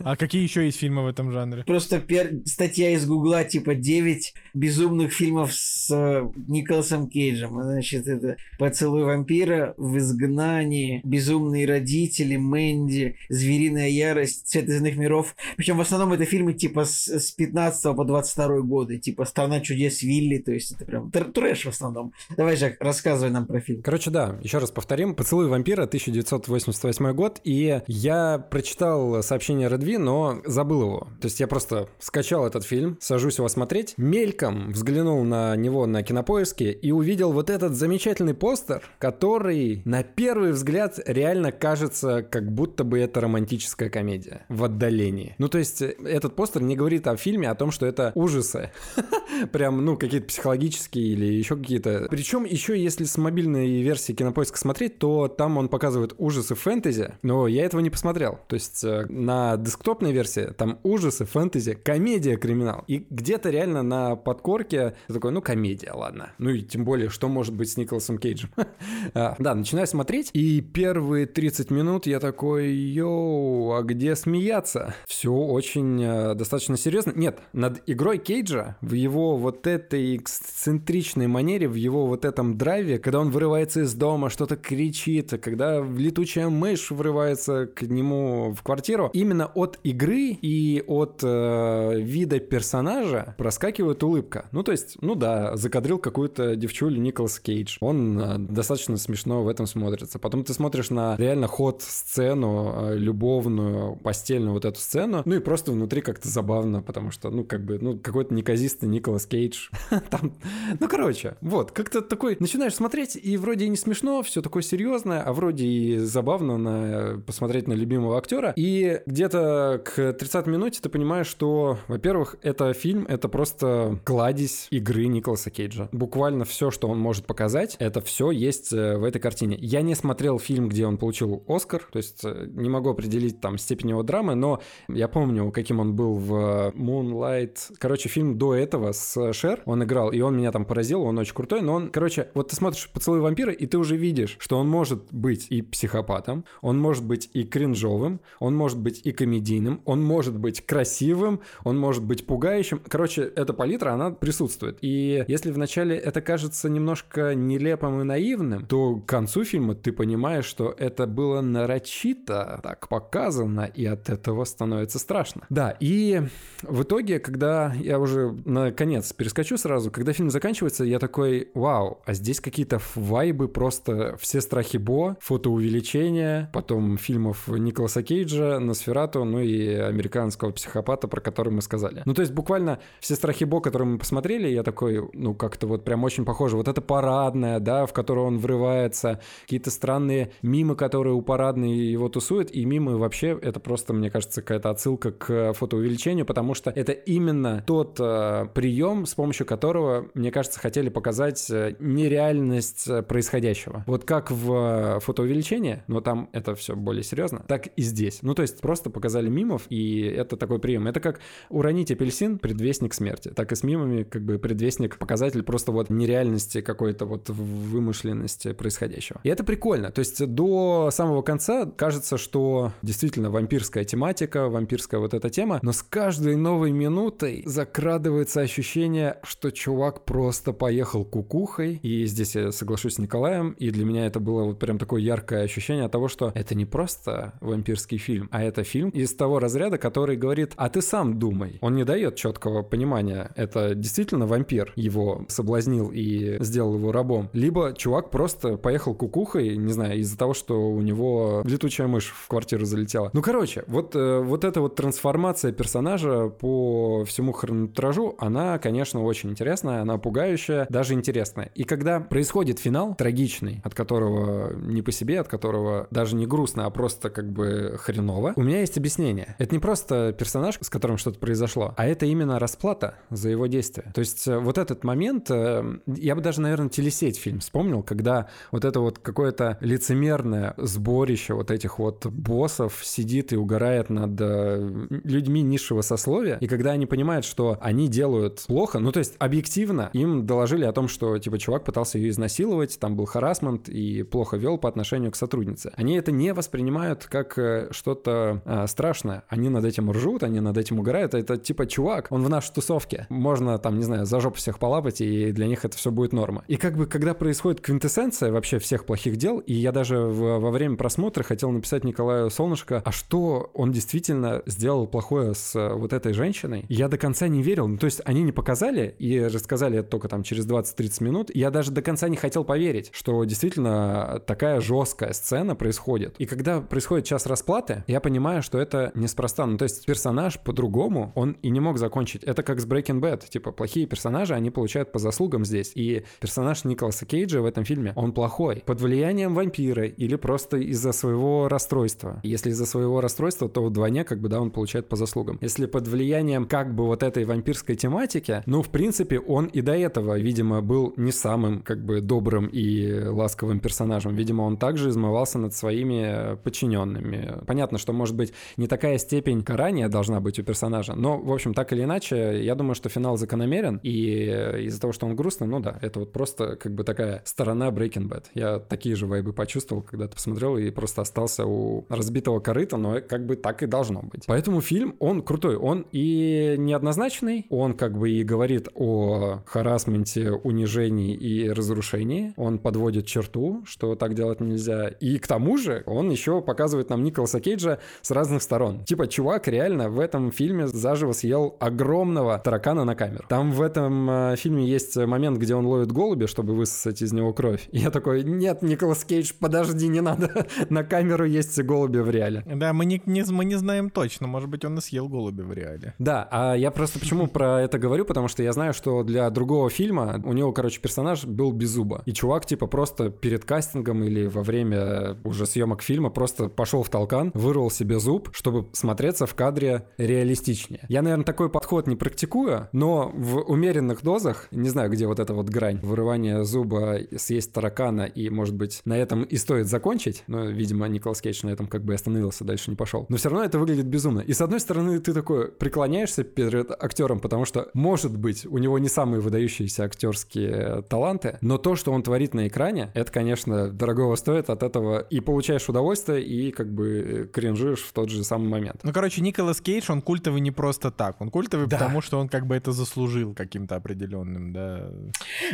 А какие еще есть фильмы в этом жанре? Просто пер- статья из Гугла, типа, 9 безумных фильмов с э, Николасом Кейджем. Значит, это «Поцелуй вампира», «В изгнании», «Безумные родители», «Мэнди», «Звериная ярость», «Цвет из иных миров». Причем в основном это фильмы, типа, с, с 15 по 22 годы. Типа, «Страна чудес Вилли». То есть это прям тр- трэш в основном. Давай, Жак, рассказывай нам про фильм. Короче, да, еще раз повторим. «Поцелуй вампира» 1988 год, и я прочитал сообщение Редви, но забыл его. То есть я просто скачал этот фильм, сажусь его смотреть, мельком взглянул на него на кинопоиске и увидел вот этот замечательный постер, который на первый взгляд реально кажется, как будто бы это романтическая комедия в отдалении. Ну, то есть э, этот постер не говорит о фильме, о том, что это ужасы. *laughs* Прям, ну, какие-то психологические или еще какие-то. Причем еще, если с мобильной версии кинопоиска смотреть, то там он показывает ужасы фэнтези, но я этого не посмотрел. То есть э, на десктопной версии там ужасы, фэнтези, комедия, криминал. И где-то реально на подкорке такой, ну, комедия, ладно. Ну и тем более, что может быть с Николасом Кейджем. *laughs* А, да, начинаю смотреть, и первые 30 минут я такой, йоу, а где смеяться? Все очень э, достаточно серьезно. Нет, над игрой Кейджа в его вот этой эксцентричной манере, в его вот этом драйве, когда он вырывается из дома, что-то кричит, когда летучая мышь врывается к нему в квартиру, именно от игры и от э, вида персонажа проскакивает улыбка. Ну, то есть, ну да, закадрил какую-то девчулю Николас Кейдж. Он э, достаточно смешно в этом смотрится. Потом ты смотришь на реально ход сцену, э, любовную, постельную вот эту сцену, ну и просто внутри как-то забавно, потому что, ну, как бы, ну, какой-то неказистый Николас Кейдж. *laughs* Там, ну, короче, вот, как-то такой, начинаешь смотреть, и вроде и не смешно, все такое серьезное, а вроде и забавно на, посмотреть на любимого актера. И где-то к 30 минуте ты понимаешь, что, во-первых, это фильм, это просто кладезь игры Николаса Кейджа. Буквально все, что он может показать, это все есть э, в этой картине. Я не смотрел фильм, где он получил Оскар, то есть э, не могу определить там степень его драмы, но я помню, каким он был в Moonlight. Короче, фильм до этого с Шер он играл, и он меня там поразил, он очень крутой, но он, короче, вот ты смотришь «Поцелуй вампира», и ты уже видишь, что он может быть и психопатом, он может быть и кринжовым, он может быть и комедийным, он может быть красивым, он может быть пугающим. Короче, эта палитра, она присутствует. И если вначале это кажется немножко нелепым и наивным, то концу фильма ты понимаешь, что это было нарочито так показано, и от этого становится страшно. Да, и в итоге, когда я уже наконец перескочу сразу, когда фильм заканчивается, я такой, вау, а здесь какие-то вайбы просто все страхи Бо, фотоувеличение, потом фильмов Николаса Кейджа, Носферату, ну и американского психопата, про который мы сказали. Ну, то есть буквально все страхи Бо, которые мы посмотрели, я такой, ну, как-то вот прям очень похоже. Вот это парадная, да, в которую он врывается, какие-то странные мимы, которые у парадной его тусуют, и мимы вообще, это просто, мне кажется, какая-то отсылка к фотоувеличению, потому что это именно тот э, прием, с помощью которого, мне кажется, хотели показать э, нереальность э, происходящего. Вот как в фотоувеличении, но там это все более серьезно, так и здесь. Ну, то есть просто показали мимов, и это такой прием. Это как уронить апельсин, предвестник смерти. Так и с мимами, как бы предвестник, показатель просто вот нереальности какой-то вот вымышленности происходящего. И это прикольно. То есть до самого конца кажется, что действительно вампирская тематика, вампирская вот эта тема, но с каждой новой минутой закрадывается ощущение, что чувак просто поехал кукухой. И здесь я соглашусь с Николаем, и для меня это было вот прям такое яркое ощущение того, что это не просто вампирский фильм, а это фильм из того разряда, который говорит, а ты сам думай. Он не дает четкого понимания, это действительно вампир его соблазнил и сделал его рабом, либо чувак просто поехал кукухой, не знаю, из-за того, что у него летучая мышь в квартиру залетела. Ну, короче, вот, э, вот эта вот трансформация персонажа по всему хронометражу, она, конечно, очень интересная, она пугающая, даже интересная. И когда происходит финал трагичный, от которого не по себе, от которого даже не грустно, а просто как бы хреново, у меня есть объяснение. Это не просто персонаж, с которым что-то произошло, а это именно расплата за его действия. То есть э, вот этот момент, э, я бы даже, наверное, телесеть фильм вспомнил, когда вот это вот какое-то лицемерное сборище вот этих вот боссов сидит и угорает над э, людьми низшего сословия, и когда они понимают, что они делают плохо, ну то есть объективно им доложили о том, что типа чувак пытался ее изнасиловать, там был харасмент и плохо вел по отношению к сотруднице. Они это не воспринимают как что-то а, страшное. Они над этим ржут, они над этим угорают. Это типа чувак, он в нашей тусовке. Можно там, не знаю, за жопу всех полапать, и для них это все будет норма. И как бы, когда происходит квинтэссенция вообще всех плохих дел, и я даже в, во время просмотра хотел написать Николаю Солнышко, а что он действительно сделал плохое с э, вот этой женщиной, я до конца не верил. Ну, то есть они не показали и рассказали это только там через 20-30 минут. Я даже до конца не хотел поверить, что действительно такая жесткая сцена происходит. И когда происходит час расплаты, я понимаю, что это неспроста. Ну, то есть персонаж по-другому, он и не мог закончить. Это как с Breaking Bad. Типа, плохие персонажи, они получают по заслугам здесь. И персонаж Николаса Кейджа в этом фильме, он плохой. Под влиянием вампира или просто из-за своего расстройства. Если из-за своего расстройства, то вдвойне, как бы, да, он получает по заслугам. Если под влиянием, как бы, вот этой вампирской тематики, ну, в принципе, он и до этого, видимо, был не самым, как бы, добрым и ласковым персонажем. Видимо, он также измывался над своими подчиненными. Понятно, что, может быть, не такая степень карания должна быть у персонажа, но, в общем, так или иначе, я думаю, что финал закономерен, и из-за того, что он грустный, ну да, это вот просто как бы такая сторона Breaking Bad. Я такие же вайбы почувствовал, когда ты посмотрел, и просто остался у разбитого корыта, но как бы так и должно быть. Поэтому фильм, он крутой, он и неоднозначный, он как бы и говорит о харасменте, унижении и разрушении, он подводит черту, что так делать нельзя, и к тому же он еще показывает нам Николаса Кейджа с разных сторон. Типа, чувак реально в этом фильме заживо съел огромного таракана на камеру. Там в этом э, фильме есть момент, где он ловит голубя, чтобы высосать из него кровь. И я такой, нет, Николас Кейдж, подожди, не надо. *laughs* на камеру есть голуби в реале. Да, мы не, не, мы не знаем точно, может быть, он и съел голубя в реале. Да, а я просто почему *laughs* про это говорю, потому что я знаю, что для другого фильма у него, короче, персонаж был без зуба. И чувак, типа, просто перед кастингом или во время уже съемок фильма просто пошел в толкан, вырвал себе зуб, чтобы смотреться в кадре реалистичнее. Я, наверное, такой подход не практикую, но в умеренных дозах, не знаю, где вот эта вот грань, вырывание зуба, съесть таракана, и, может быть, на этом и стоит закончить, но, видимо, Николас Кейдж на этом как бы остановился, дальше не пошел. Но все равно это выглядит безумно. И, с одной стороны, ты такой преклоняешься перед актером, потому что, может быть, у него не самые выдающиеся актерские таланты, но то, что он творит на экране, это, конечно, дорогого стоит от этого и получаешь удовольствие, и как бы кринжишь в тот же самый момент. Ну, короче, Николас Кейдж, он культовый не просто так. Он культовый, да. потому что он как бы это заслужил каким-то определенным, да.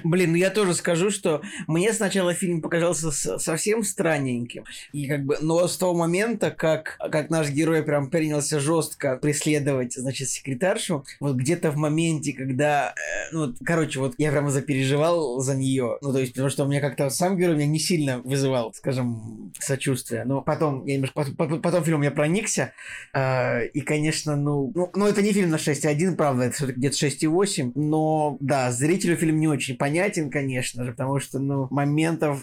Блин, ну я тоже скажу, что мне сначала фильм показался совсем странненьким. И как бы, но с того момента, как, как наш герой прям принялся жестко преследовать, значит, секретаршу, вот где-то в моменте, когда, э, ну, короче, вот я прямо запереживал за нее, ну, то есть, потому что у меня как-то сам герой меня не сильно вызывал, скажем, сочувствие, но потом, я немножко, потом, потом фильм я проникся, э, и, конечно, ну, ну, ну, это не фильм на 6,1, правда, это все-таки где-то 6,8, но, да, зрителю фильм не очень понятен, конечно же, потому что, ну, моментов,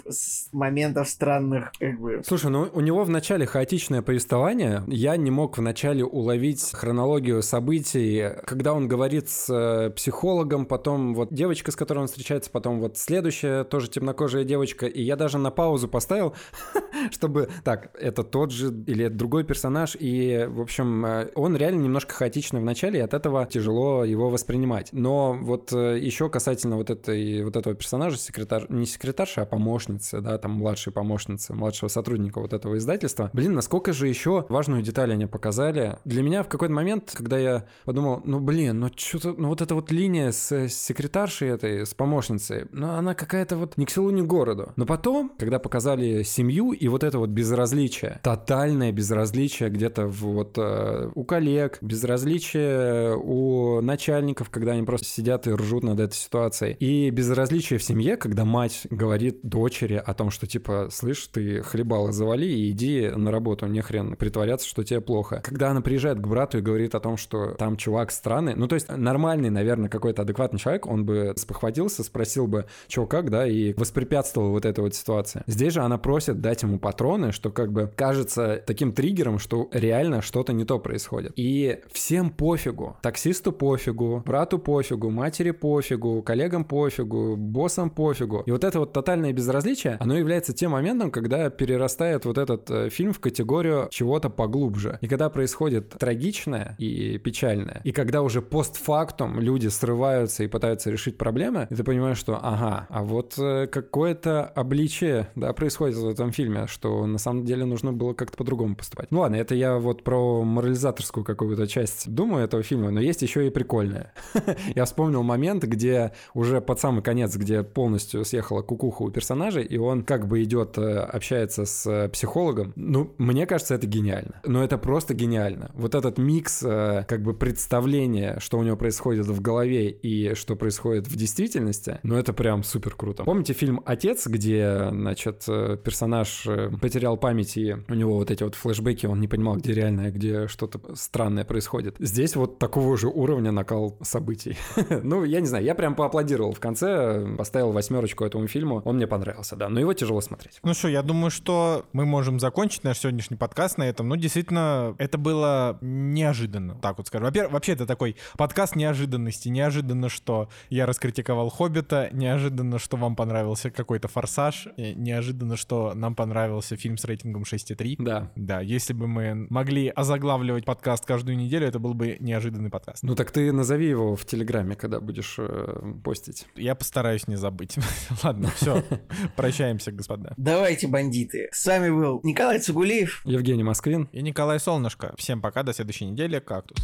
моментов странных, как бы... Слушай, ну, у него в начале хаотичное повествование, я не мог вначале уловить хронологию событий, когда он говорит с э, психологом, потом вот девочка, с которой он встречается, потом вот следующая тоже темнокожая девочка, и я даже на паузу поставил, *laughs* чтобы, так, это тот же или другой персонаж, и, в общем, э, он реально немножко хаотичный в начале, и от этого тяжело его воспринимать. Но вот э, еще касательно вот этой вот этого персонажа, секретарь, не секретарша, а помощницы, да, там младшей помощницы, младшего сотрудника вот этого издательства. Блин, насколько же еще важную деталь они показали. Для меня в какой-то момент, когда я подумал, ну блин, ну что-то, ну вот эта вот линия с секретаршей этой, с помощницей, ну она какая-то вот ни к селу, ни к городу. Но потом, когда показали семью и вот это вот безразличие, тотальное безразличие где-то вот э, у коллег, безразличие у начальников, когда они просто сидят и ржут над этой ситуацией, и безразличие в семье, когда мать говорит дочери о том, что типа, слышь, ты хлебало завали и иди на работу, не хрен притворяться, что тебе плохо. Когда она приезжает к брату и говорит о том, что там чувак странный, ну то есть нормальный, наверное, какой-то адекватный человек, он бы спохватился, спросил бы, что как, да, и воспрепятствовал вот этой вот ситуации. Здесь же она просит дать ему патроны, что как бы кажется таким триггером, что реально что-то не то происходит. И всем пофигу. Таксисту пофигу, брату пофигу, матери пофигу, коллегам пофигу, боссам пофигу. И вот это вот тотальное безразличие, оно является тем моментом, когда перерастает вот этот э, фильм в категорию чего-то поглубже. И когда происходит трагичное и печальное, и когда уже постфактум люди срываются и пытаются решить проблемы, и ты понимаешь, что ага, а вот э, какое-то обличие, да, происходит в этом фильме, что на самом деле нужно было как-то по-другому поступать. Ну ладно, это я вот про морализаторскую какую-то часть думаю этого фильма, но есть еще и прикольное. *laughs* я вспомнил момент, где уже под самый конец, где полностью съехала кукуха у персонажей, и он как бы идет, э, общается с э, психологом. Ну, мне кажется, это гениально. Но это просто гениально. Вот этот микс э, как бы представления, что у него происходит в голове и что происходит в действительности, ну это прям супер круто. Помните фильм «Отец», где, значит, персонаж потерял память и у него вот эти вот флешбеки, он не понимал, где реальное, где что-то странное происходит. Здесь вот такого же уровня накал событий. *laughs* ну, я не знаю, я прям поаплодировал в конце, поставил восьмерочку этому фильму, он мне понравился, да, но его тяжело смотреть. Ну что, я думаю, что мы можем закончить наш сегодняшний подкаст на этом. Ну, действительно, это было неожиданно, так вот скажу. Во-первых, вообще это такой подкаст неожиданности. Неожиданно, что я раскритиковал «Хоббита», неожиданно, что вам понравился какой-то «Форсаж», неожиданно, что нам понравился понравился фильм с рейтингом 6,3. Да. Да, если бы мы могли озаглавливать подкаст каждую неделю, это был бы неожиданный подкаст. Ну так ты назови его в Телеграме, когда будешь э, постить. Я постараюсь не забыть. *laughs* Ладно, все. Прощаемся, господа. Давайте, бандиты. С вами был Николай Цугулиев. Евгений Москвин. И Николай Солнышко. Всем пока, до следующей недели. Кактус.